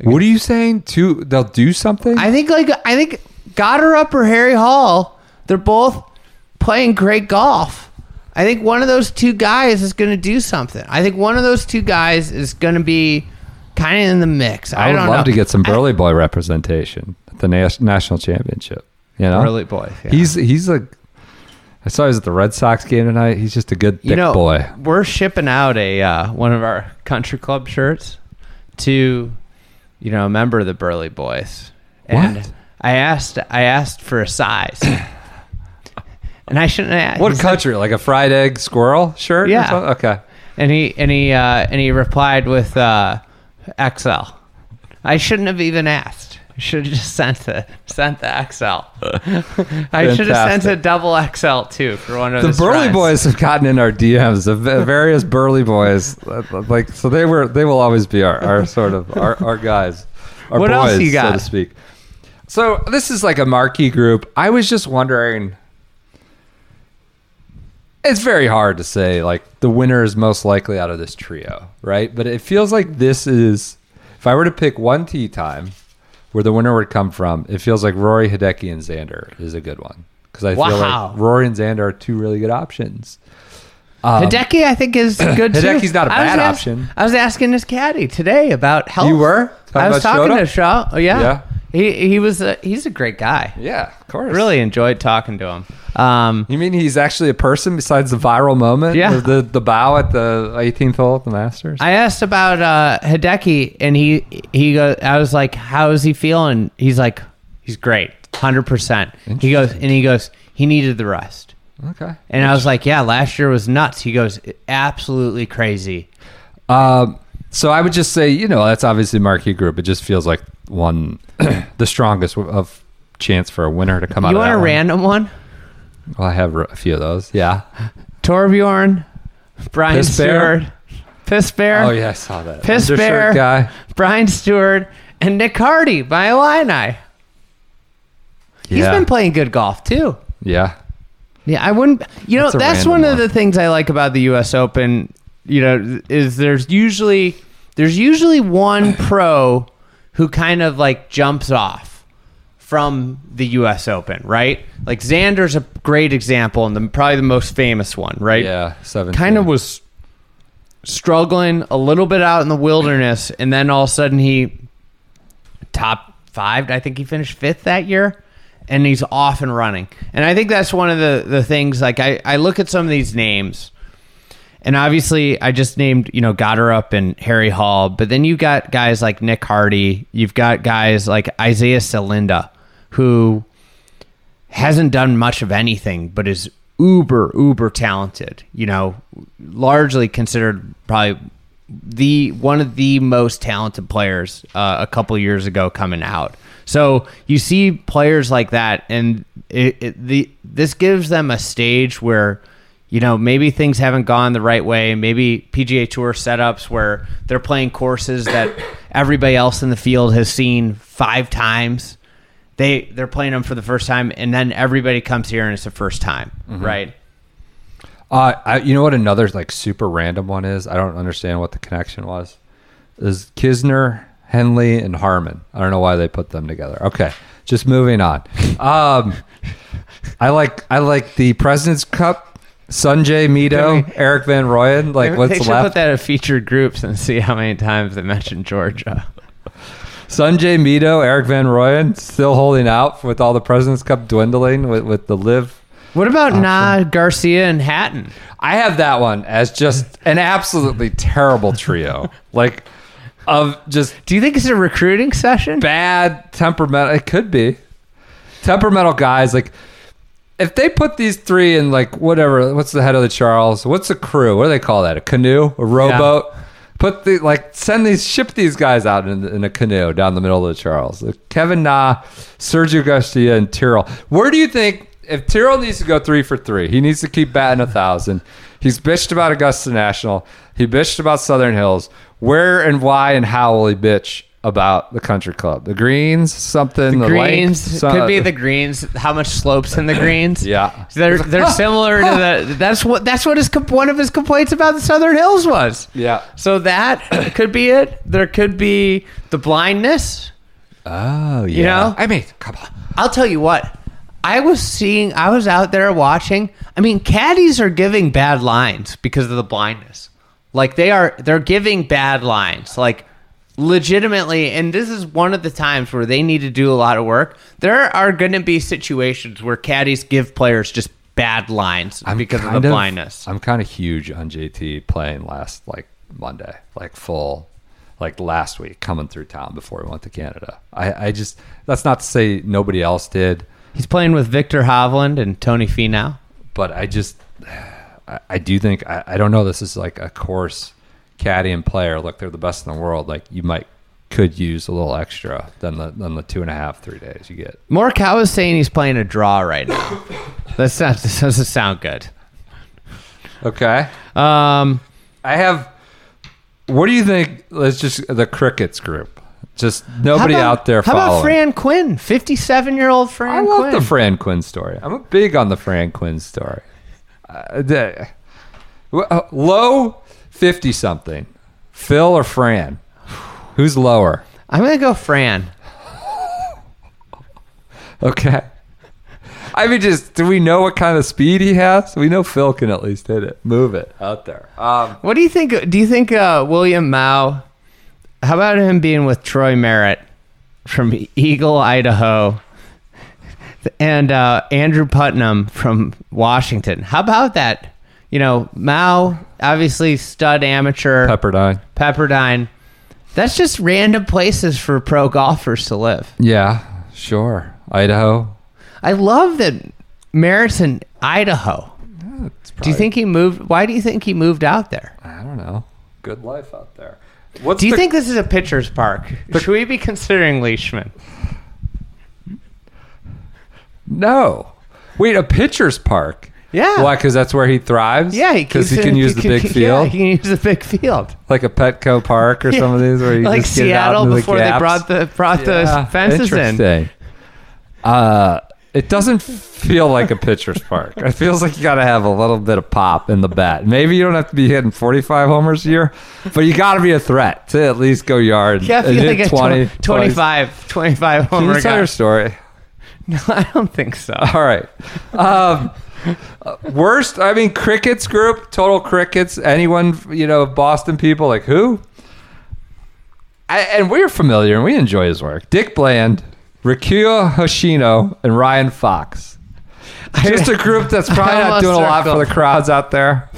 What are you saying? To they'll do something. I think like I think Gotterup or Harry Hall, they're both playing great golf. I think one of those two guys is going to do something. I think one of those two guys is going to be kind of in the mix. I, I would don't love know. to get some Burley Boy representation at the nas- national championship. You know, Burley boy. yeah. He's he's like. I saw he was at the Red Sox game tonight. He's just a good thick you know, boy. We're shipping out a uh, one of our country club shirts to, you know, a member of the Burley Boys. And What? I asked I asked for a size. [coughs] and I shouldn't have What country? Like a fried egg squirrel shirt? Yeah. Okay. And he and he uh, and he replied with uh, XL. I shouldn't have even asked. Should have just sent the sent the XL. [laughs] I should have sent a double XL too for one of The friends. Boys have gotten in our DMs The various Burley Boys, like so they were they will always be our, our sort of our, our guys, our What boys, else you so got? to speak. So this is like a marquee group. I was just wondering. It's very hard to say like the winner is most likely out of this trio, right? But it feels like this is if I were to pick one tee time where the winner would come from, it feels like Rory Hideki and Xander is a good one because I feel like Rory and Xander are two really good options. Um, Hideki, I think, is a [clears throat] good too. Hideki's not a I bad ask- option. I was asking his caddy today about health. You were? Talking I was talking Shota? to Shaw. Oh, yeah. Yeah. He he was a, he's a great guy. Yeah, of course. Really enjoyed talking to him. Um, You mean he's actually a person besides the viral moment? Yeah. The the bow at the 18th hole at the Masters. I asked about uh, Hideki, and he he goes. I was like, "How is he feeling?" He's like, "He's great, hundred percent." He goes, and he goes, "He needed the rest." okay. And I was like, "Yeah, last year was nuts." He goes, "Absolutely crazy." Um, so I would just say, you know, that's obviously marquee group. It just feels like one, [clears throat] the strongest of chance for a winner to come out. You of want that a one. random one? Well, I have a few of those. Yeah. Torbjorn, Brian Piss Bear? Stewart, Piss Bear, Oh yeah, I saw that. Piss Bear. guy. Brian Stewart, and Nick Hardy by Illini. He's Yeah. been playing good golf too. Yeah. Yeah, I wouldn't. You know, That's that's random one of the things I like about the U.S. Open. You know, is there's usually there's usually one [coughs] pro who kind of like jumps off from the U.S. Open, right? Like Xander's a great example and the, probably the most famous one, right? Yeah. Seven. kind of was struggling a little bit out in the wilderness, and then all of a sudden he top five. I think he finished fifth that year, and he's off and running. And I think that's one of the the things. Like I I look at some of these names. And obviously, I just named you know Gotterup and Harry Hall, but then you've got guys like Nick Hardy. You've got guys like Isaiah Salinda, who hasn't done much of anything, but is uber uber talented. You know, largely considered probably the one of the most talented players uh, a couple years ago coming out. So you see players like that, and it, it, the this gives them a stage where you know, maybe things haven't gone the right way. Maybe PGA Tour setups where they're playing courses that [coughs] everybody else in the field has seen five times. They they're playing them for the first time, and then everybody comes here and it's the first time, right? Uh, I, you know what another like super random one is? I don't understand what the connection was. Is Kisner, Henley, and Harmon? I don't know why they put them together. Okay, just moving on. Um, I like I like the President's Cup. Sungjae Mito, Maybe- Erik Van Rooyen. Like what's they should left? put that in featured groups and see how many times they mention Georgia. Sungjae Mito, Erik Van Rooyen, still holding out with all the President's Cup dwindling with, with the LIV. What about Na Garcia and Hatton? I have that one as just an absolutely terrible trio. [laughs] Like of just Do you think it's a recruiting session? bad temperamental. It could be temperamental guys. Like if they put these three in like whatever. What's the head of the Charles? What's a crew? What do they call that? A canoe? A rowboat? Put the like send these ship these guys out in, in a canoe down the middle of the Charles. Uh, Kevin Na, Sergio Garcia, and Tyrrell. Where do you think if Tyrrell needs to go three for three? He needs to keep batting a thousand. He's bitched about Augusta National. He bitched about Southern Hills. Where and why and how will he bitch about the country club? The greens, something. The, length, greens so- could be the greens. How much slopes in the [laughs] greens? Yeah. they're they're [laughs] similar to the. That's what that's what his one of his complaints about the Southern Hills was. Yeah. So that [coughs] could be it. There could be the blindness. Oh yeah. You know? I mean, come on. I'll tell you what. I was seeing. I was out there watching. I mean, caddies are giving bad lines because of the blindness. Like they are. They're giving bad lines. Like legitimately. And this is one of the times where they need to do a lot of work. There are going to be situations where caddies give players just bad lines because of the blindness. I'm kind of huge on JT playing last like Monday, like full, like last week coming through town before we went to Canada. I, I just that's not to say nobody else did, He's playing with Viktor Hovland and Tony Finau. but I just I, I do think I, I don't know. This is like a course caddy and player. Look, they're the best in the world. Like you might could use a little extra than the than the two and a half three days you get. Morikawa is saying he's playing a draw right now. [coughs] That's not. This doesn't sound good. Okay. Um, I have. What do you think? Let's just the crickets group. Just nobody about- out there How following. about Fran Quinn, fifty-seven-year-old Fran I love Quinn? the Fran Quinn story. I'm big on the Fran Quinn story. Uh, the, uh, low fifty something. Phil or Fran? Who's lower? I'm gonna go Fran. Okay. I mean, just do we know what kind of speed he has? We know Phil can at least hit it, move it out there. Um, What do you think? Do you think uh, William Mouw? How about him being with Troy Merritt from Eagle, Idaho, and uh, Andrew Putnam from Washington? How about that? You know, Mouw, obviously stud amateur, Pepperdine. Pepperdine. That's just random places for pro golfers to live. Yeah, sure. Idaho. I love that Merritt's in Idaho. It's Do you think he moved? Why do you think he moved out there? I don't know. Good life out there. What's Do you the- think this is a pitcher's park? Should we be considering Leishman? No. Wait, a pitcher's park. Yeah. Why? Because that's where he thrives. Yeah, because he keeps can use the big Yeah, field, he can use the big field. like a Petco Park or [laughs] some of these, where you like just get out Seattle into the before they brought the brought Yeah, the fences in. interesting. Uh, it doesn't feel like a pitcher's park. It feels like you got to have a little bit of pop in the bat. Maybe you don't have to be hitting 45 homers a year, but you got to be a threat to at least go yard. Yeah, I feel hit like a 20, 20, 25, 25 Can you tell guy. your story? [laughs] No, I don't think so. All right. Um, uh, worst, I mean, crickets group, total crickets. Anyone, you know, Boston people, like who? I, and we're familiar and we enjoy his work. Dick Bland, Rikuya Hoshino, and Ryan Fox. Just a group that's [laughs] probably not doing a lot for the crowds out there.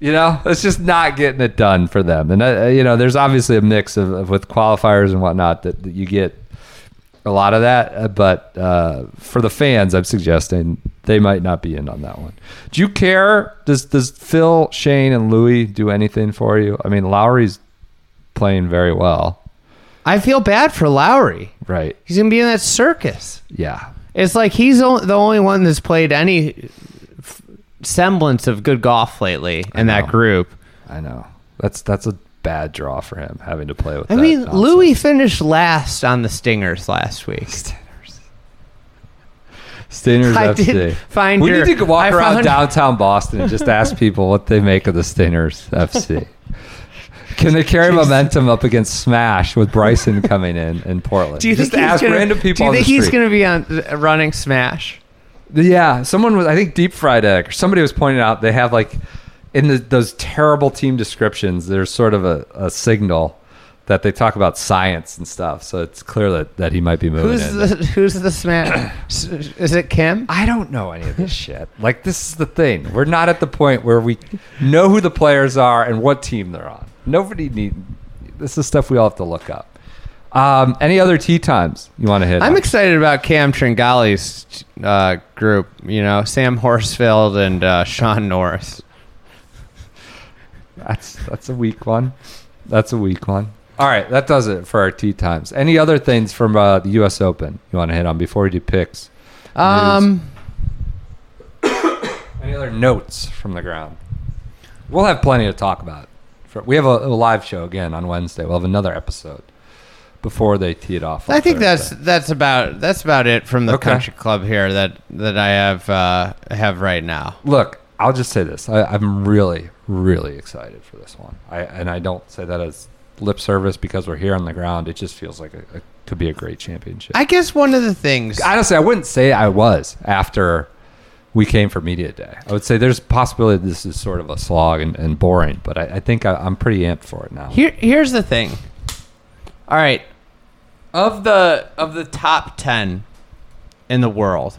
You know, it's just not getting it done for them. And, uh, you know, there's obviously a mix of, of with qualifiers and whatnot that, that you get a lot of that. uh, But uh, for the fans, I'm suggesting they might not be in on that one. Do you care? Does does Phil, Shane, and Louis do anything for you? I mean, Lowry's playing very well, I feel bad for Lowry. right? He's gonna be in that circus. Yeah, It's like he's the only one that's played any semblance of good golf lately in that group. I know that's that's a bad draw for him having to play with. I mean, nonsense. Louis finished last on the Stingers last week. Stingers I FC. did find we your- need to walk I around found- downtown Boston and just ask [laughs] people what they make of the Stingers FC. Can they carry momentum up against Smash with Bryson coming in in Portland? [laughs] Do you just think ask gonna, random people Do you think he's going to be on uh, running Smash? Yeah, someone was. I think Deep Fried Egg or somebody was pointing out they have like in the, those terrible team descriptions. There's sort of a, a signal that they talk about science and stuff. So it's clear that, that he might be moving Who's in. the Who's the Smash? [coughs] Is it Kim? I don't know any of this shit. Like this is the thing. We're not at the point where we know who the players are and what team they're on. Nobody need. This is stuff we all have to look up. Um, any other tea times you want to hit? I'm on? excited about Cam Tringale's uh, group. You know, Sam Horsfield and uh, Shaun Norris. That's that's a weak one. That's a weak one. All right, that does it for our tea times. Any other things from uh, the U.S. Open you want to hit on before we do picks? Um, [coughs] Any other notes from the ground? We'll have plenty to talk about. For, we have a, a live show again on Wednesday. We'll have another episode before they tee it off. I think that's that's about that's about it from the Okay. country club here that that I have uh, have right now. Look, I'll just say this: I, I'm really, really excited for this one. I and I don't say that as lip service because we're here on the ground. It just feels like a could be a great championship. I guess one of the things honestly, I wouldn't say I was after we came for media day. I would say there's a possibility this is sort of a slog and, and boring, but I, I think I, I'm pretty amped for it now. Here, here's the thing. All right, of the of the top ten in the world,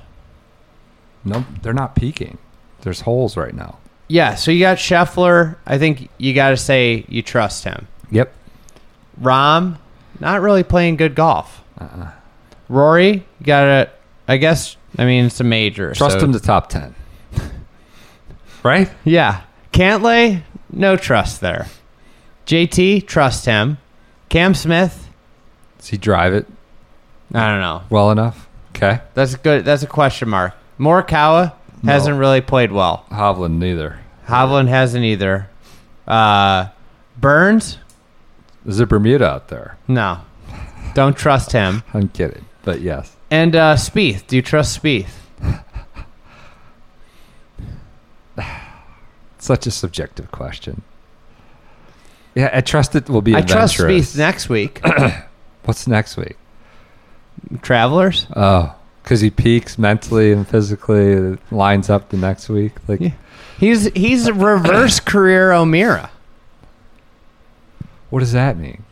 No, they're not peaking. There's holes right now. Yeah. So you got Scheffler. I think you got to say you trust him. Yep. Rahm, not really playing good golf. Uh-uh. Rory, you gotta. I guess. I mean, it's a major. Trust so- him to top ten. [laughs] right? Yeah. Cantlay, no trust there. JT, trust him. Cam Smith, Does he drive it I don't know. well enough? Okay. That's good. That's a question mark. Morikawa No. hasn't really played well. Hovland neither. Hovland hasn't either. Uh, Burns, Is it Bermuda out there? no. Don't trust him. [laughs] I'm kidding, but yes. And uh, Spieth, do you trust Spieth? [sighs] Such a subjective question. Yeah, I trust it will be I trust. Spieth next week. [coughs] What's next week? Travelers. Oh, because he peaks mentally and physically, lines up the next week. Like, Yeah. He's he's reverse [laughs] career O'Meara. what does that mean?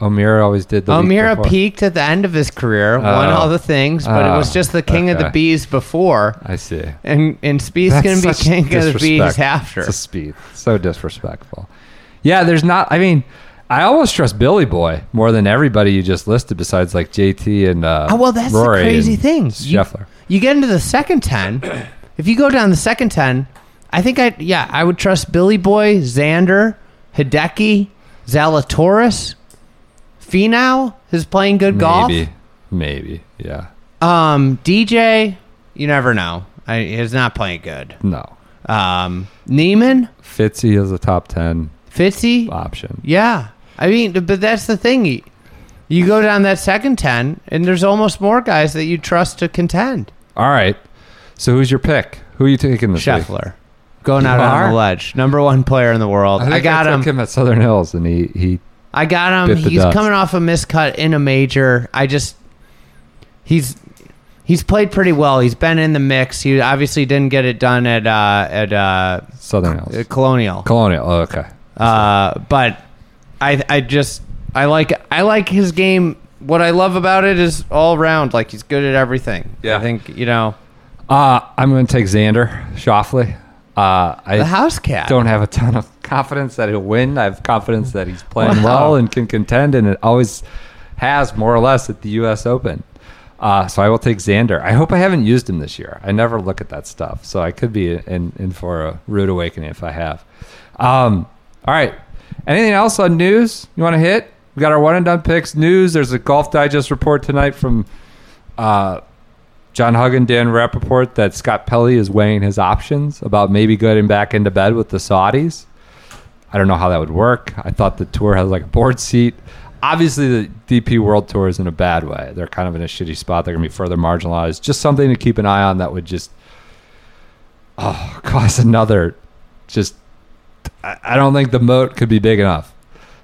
O'Meara always did the. O'Meara peaked at the end of his career, won Oh. all the things, but it was Oh, just the king of the okay. bees before, I see. and and Spieth's That's gonna be such king of the bees disrespect after. to Spieth. So disrespectful. Yeah, there's not. I mean, I almost trust Billy Boy more than everybody you just listed, besides like JT and uh, Oh well, that's Rory the crazy and thing. You, Scheffler. you get into the second ten. if you go down the second ten, I think I yeah I would trust Billy Boy, Xander, Hideki, Zalatoris, Finau is playing good golf. Maybe, maybe, yeah. Um, DJ, you never know. I, he's not playing good. No, Um, Niemann, Fitzy is a top ten Fitzy, option. yeah. I mean, but that's the thing. You, you go down that second ten, and there's almost more guys that you trust to contend. All right. So who's your pick? Who are you taking this week? Going out on the ledge, number one player in the world. I, I, think got I him. took him at Southern Hills, and he he I got him. Bit the He's dust. coming off a miscut in a major. I just he's he's played pretty well. He's been in the mix. He obviously didn't get it done at uh, at uh, Southern Hills. uh, Colonial. Colonial. Oh, okay. Uh, but I I just I like I like his game. What I love about it is all round. Like he's good at everything. Yeah. I think you know Uh, I'm going to take Xander Schauffele. Uh, I the house cat. don't have a ton of confidence that he'll win. I have confidence that he's playing Wow. well and can contend, and it always has more or less at the U.S. Open. Uh, so I will take Xander. I hope I haven't used him this year. I never look at that stuff, so I could be in, in for a rude awakening if I have. Um, all right. Anything else on news you want to hit? We got our one and done picks. News. There's a Golf Digest report tonight from uh, John Huggan, Dan Rappaport that Scott Pelley is weighing his options about maybe getting back into bed with the Saudis. I don't know how that would work. I thought the tour has like a board seat. Obviously, the DP World Tour is in a bad way. They're kind of in a shitty spot. They're going to be further marginalized. Just something to keep an eye on that would just oh, [laughs] cause another. Just, I I don't think the moat could be big enough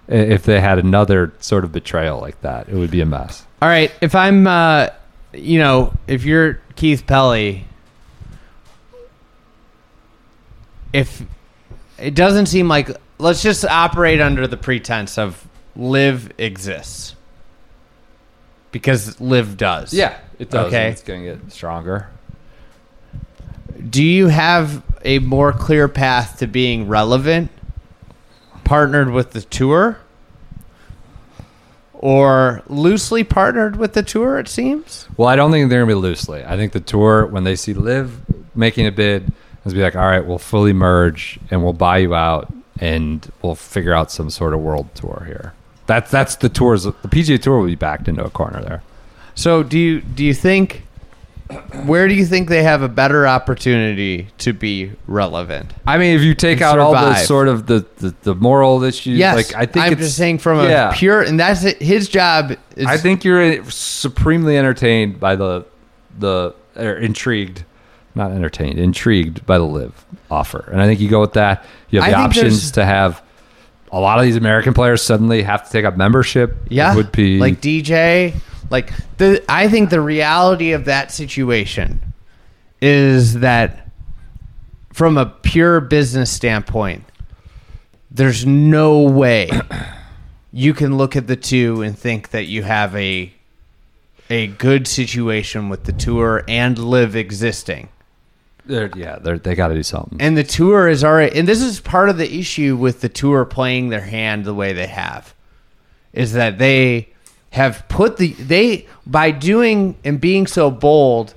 if they had another sort of betrayal like that. It would be a mess. All right, if I'm, uh, you know, if you're Keith Pelley, if it doesn't seem like, let's just operate under the pretense of LIV exists because LIV does. Yeah, it does. Okay. It's going to get stronger. Do you have a more clear path to being relevant, partnered with the tour, or loosely partnered with the tour? It seems. Well, I don't think they're going to be loosely. I think the tour, when they see LIV making a bid, is be like, all right, we'll fully merge and we'll buy you out and we'll figure out some sort of world tour here. That's that's the tours. The PGA Tour will be backed into a corner there. So do you do you think where do you think they have a better opportunity to be relevant? I mean, if you take out all the sort of the, the, the moral issues, Yes, like I think I'm just saying from yeah. a pure and that's it, his job. Is, I think you're uh, supremely entertained by the the or intrigued, not entertained, intrigued by the LIV offer, and I think you go with that. You have the options to have a lot of these American players suddenly have to take up membership. yeah, would be like DJ. Like the I think the reality of that situation is that from a pure business standpoint, there's no way [clears throat] you can look at the two and think that you have a a good situation with the tour and LIV existing. they're, yeah, they're, they got to do something. And the tour is already, and this is part of the issue with the tour playing their hand the way they have, is that they have put the they by doing and being so bold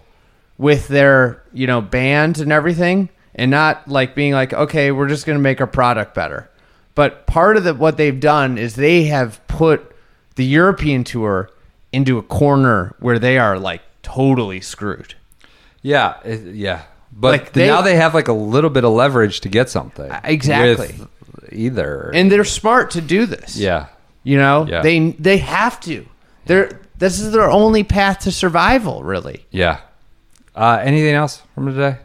with their you know bands and everything, and not like being like, okay, we're just going to make our product better. But part of the, what they've done is they have put the European tour into a corner where they are like totally screwed. yeah, it- yeah, but Like, they- now they have like a little bit of leverage to get something. Exactly. either. And they're smart to do this. yeah, You know, Yeah. they they have to. They're this is their only path to survival, really. Yeah. Uh, anything else from today?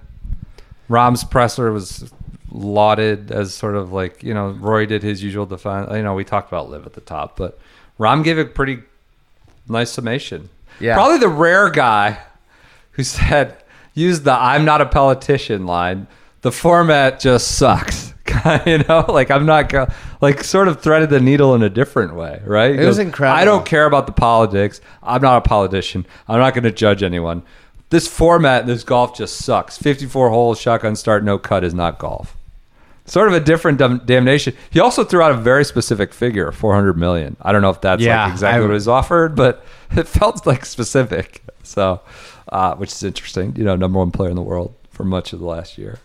Rahm's presser was lauded as sort of like you know Rory did his usual defense. You know we talked about LIV at the top, but Rom gave a pretty nice summation. Yeah. probably the rare guy who [laughs] said use the "I'm not a politician" line. The format just sucks. [laughs] you know, like I'm not go- like sort of threaded the needle in a different way, right? It was incredible. I don't care about the politics. I'm not a politician. I'm not going to judge anyone. This format, this golf just sucks. 54 holes, shotgun start, no cut is not golf. Sort of a different dam- damnation. He also threw out a very specific figure, 400 million. I don't know if that's Yeah, like exactly I- what was offered, but [laughs] it felt like specific. So, uh, which is interesting. You know, number one player in the world for much of the last year.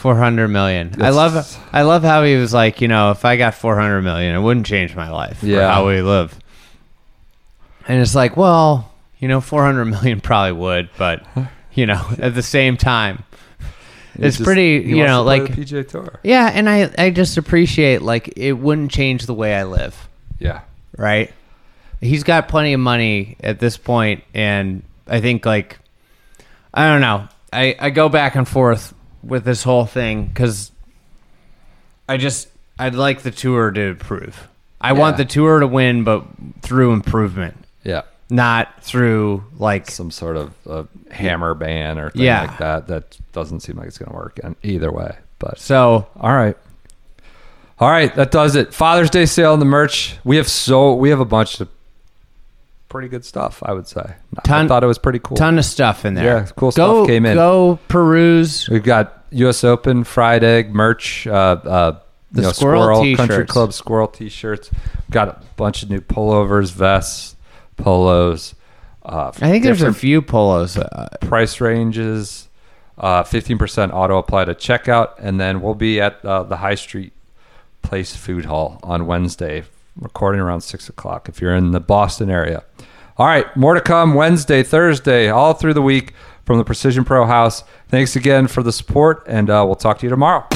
Four hundred million. I love I love how he was like, you know, if I got four hundred million, it wouldn't change my life. Yeah. Yeah. how we live. And it's like, well, you know, four hundred million probably would, but [laughs] you know, at the same time, it's just- pretty. You know, like PGA Tour. yeah, and I I just appreciate like it wouldn't change the way I live. Yeah, right? He's got plenty of money at this point, and I think like I don't know. I I go back and forth with this whole thing because I just I'd like the tour to improve. I want the tour to win, but through improvement, yeah. not through like Some sort of uh, hammer ban or thing Yeah. like that. That doesn't seem like it's going to work in either way. But so. All right. All right, that does it. Father's Day sale and the merch. We have so we have a bunch of pretty good stuff, I would say. I Ton- thought it was pretty cool. Ton of stuff in there. Yeah, cool go, stuff came in. Go peruse. We've got US Open, Fried Egg, merch, uh, uh, The know, squirrel Country t-shirts. Club Squirrel t-shirts. Got a bunch of new pullovers, vests, polos. Uh, I think there's a few polos. Uh, price ranges, uh, 15% auto apply to checkout, and then we'll be at uh, the High Street Place Food Hall on Wednesday, recording around 6 o'clock if you're in the Boston area. All right, more to come Wednesday, Thursday, all through the week from the Precision Pro House. Thanks again for the support, and uh, we'll talk to you tomorrow.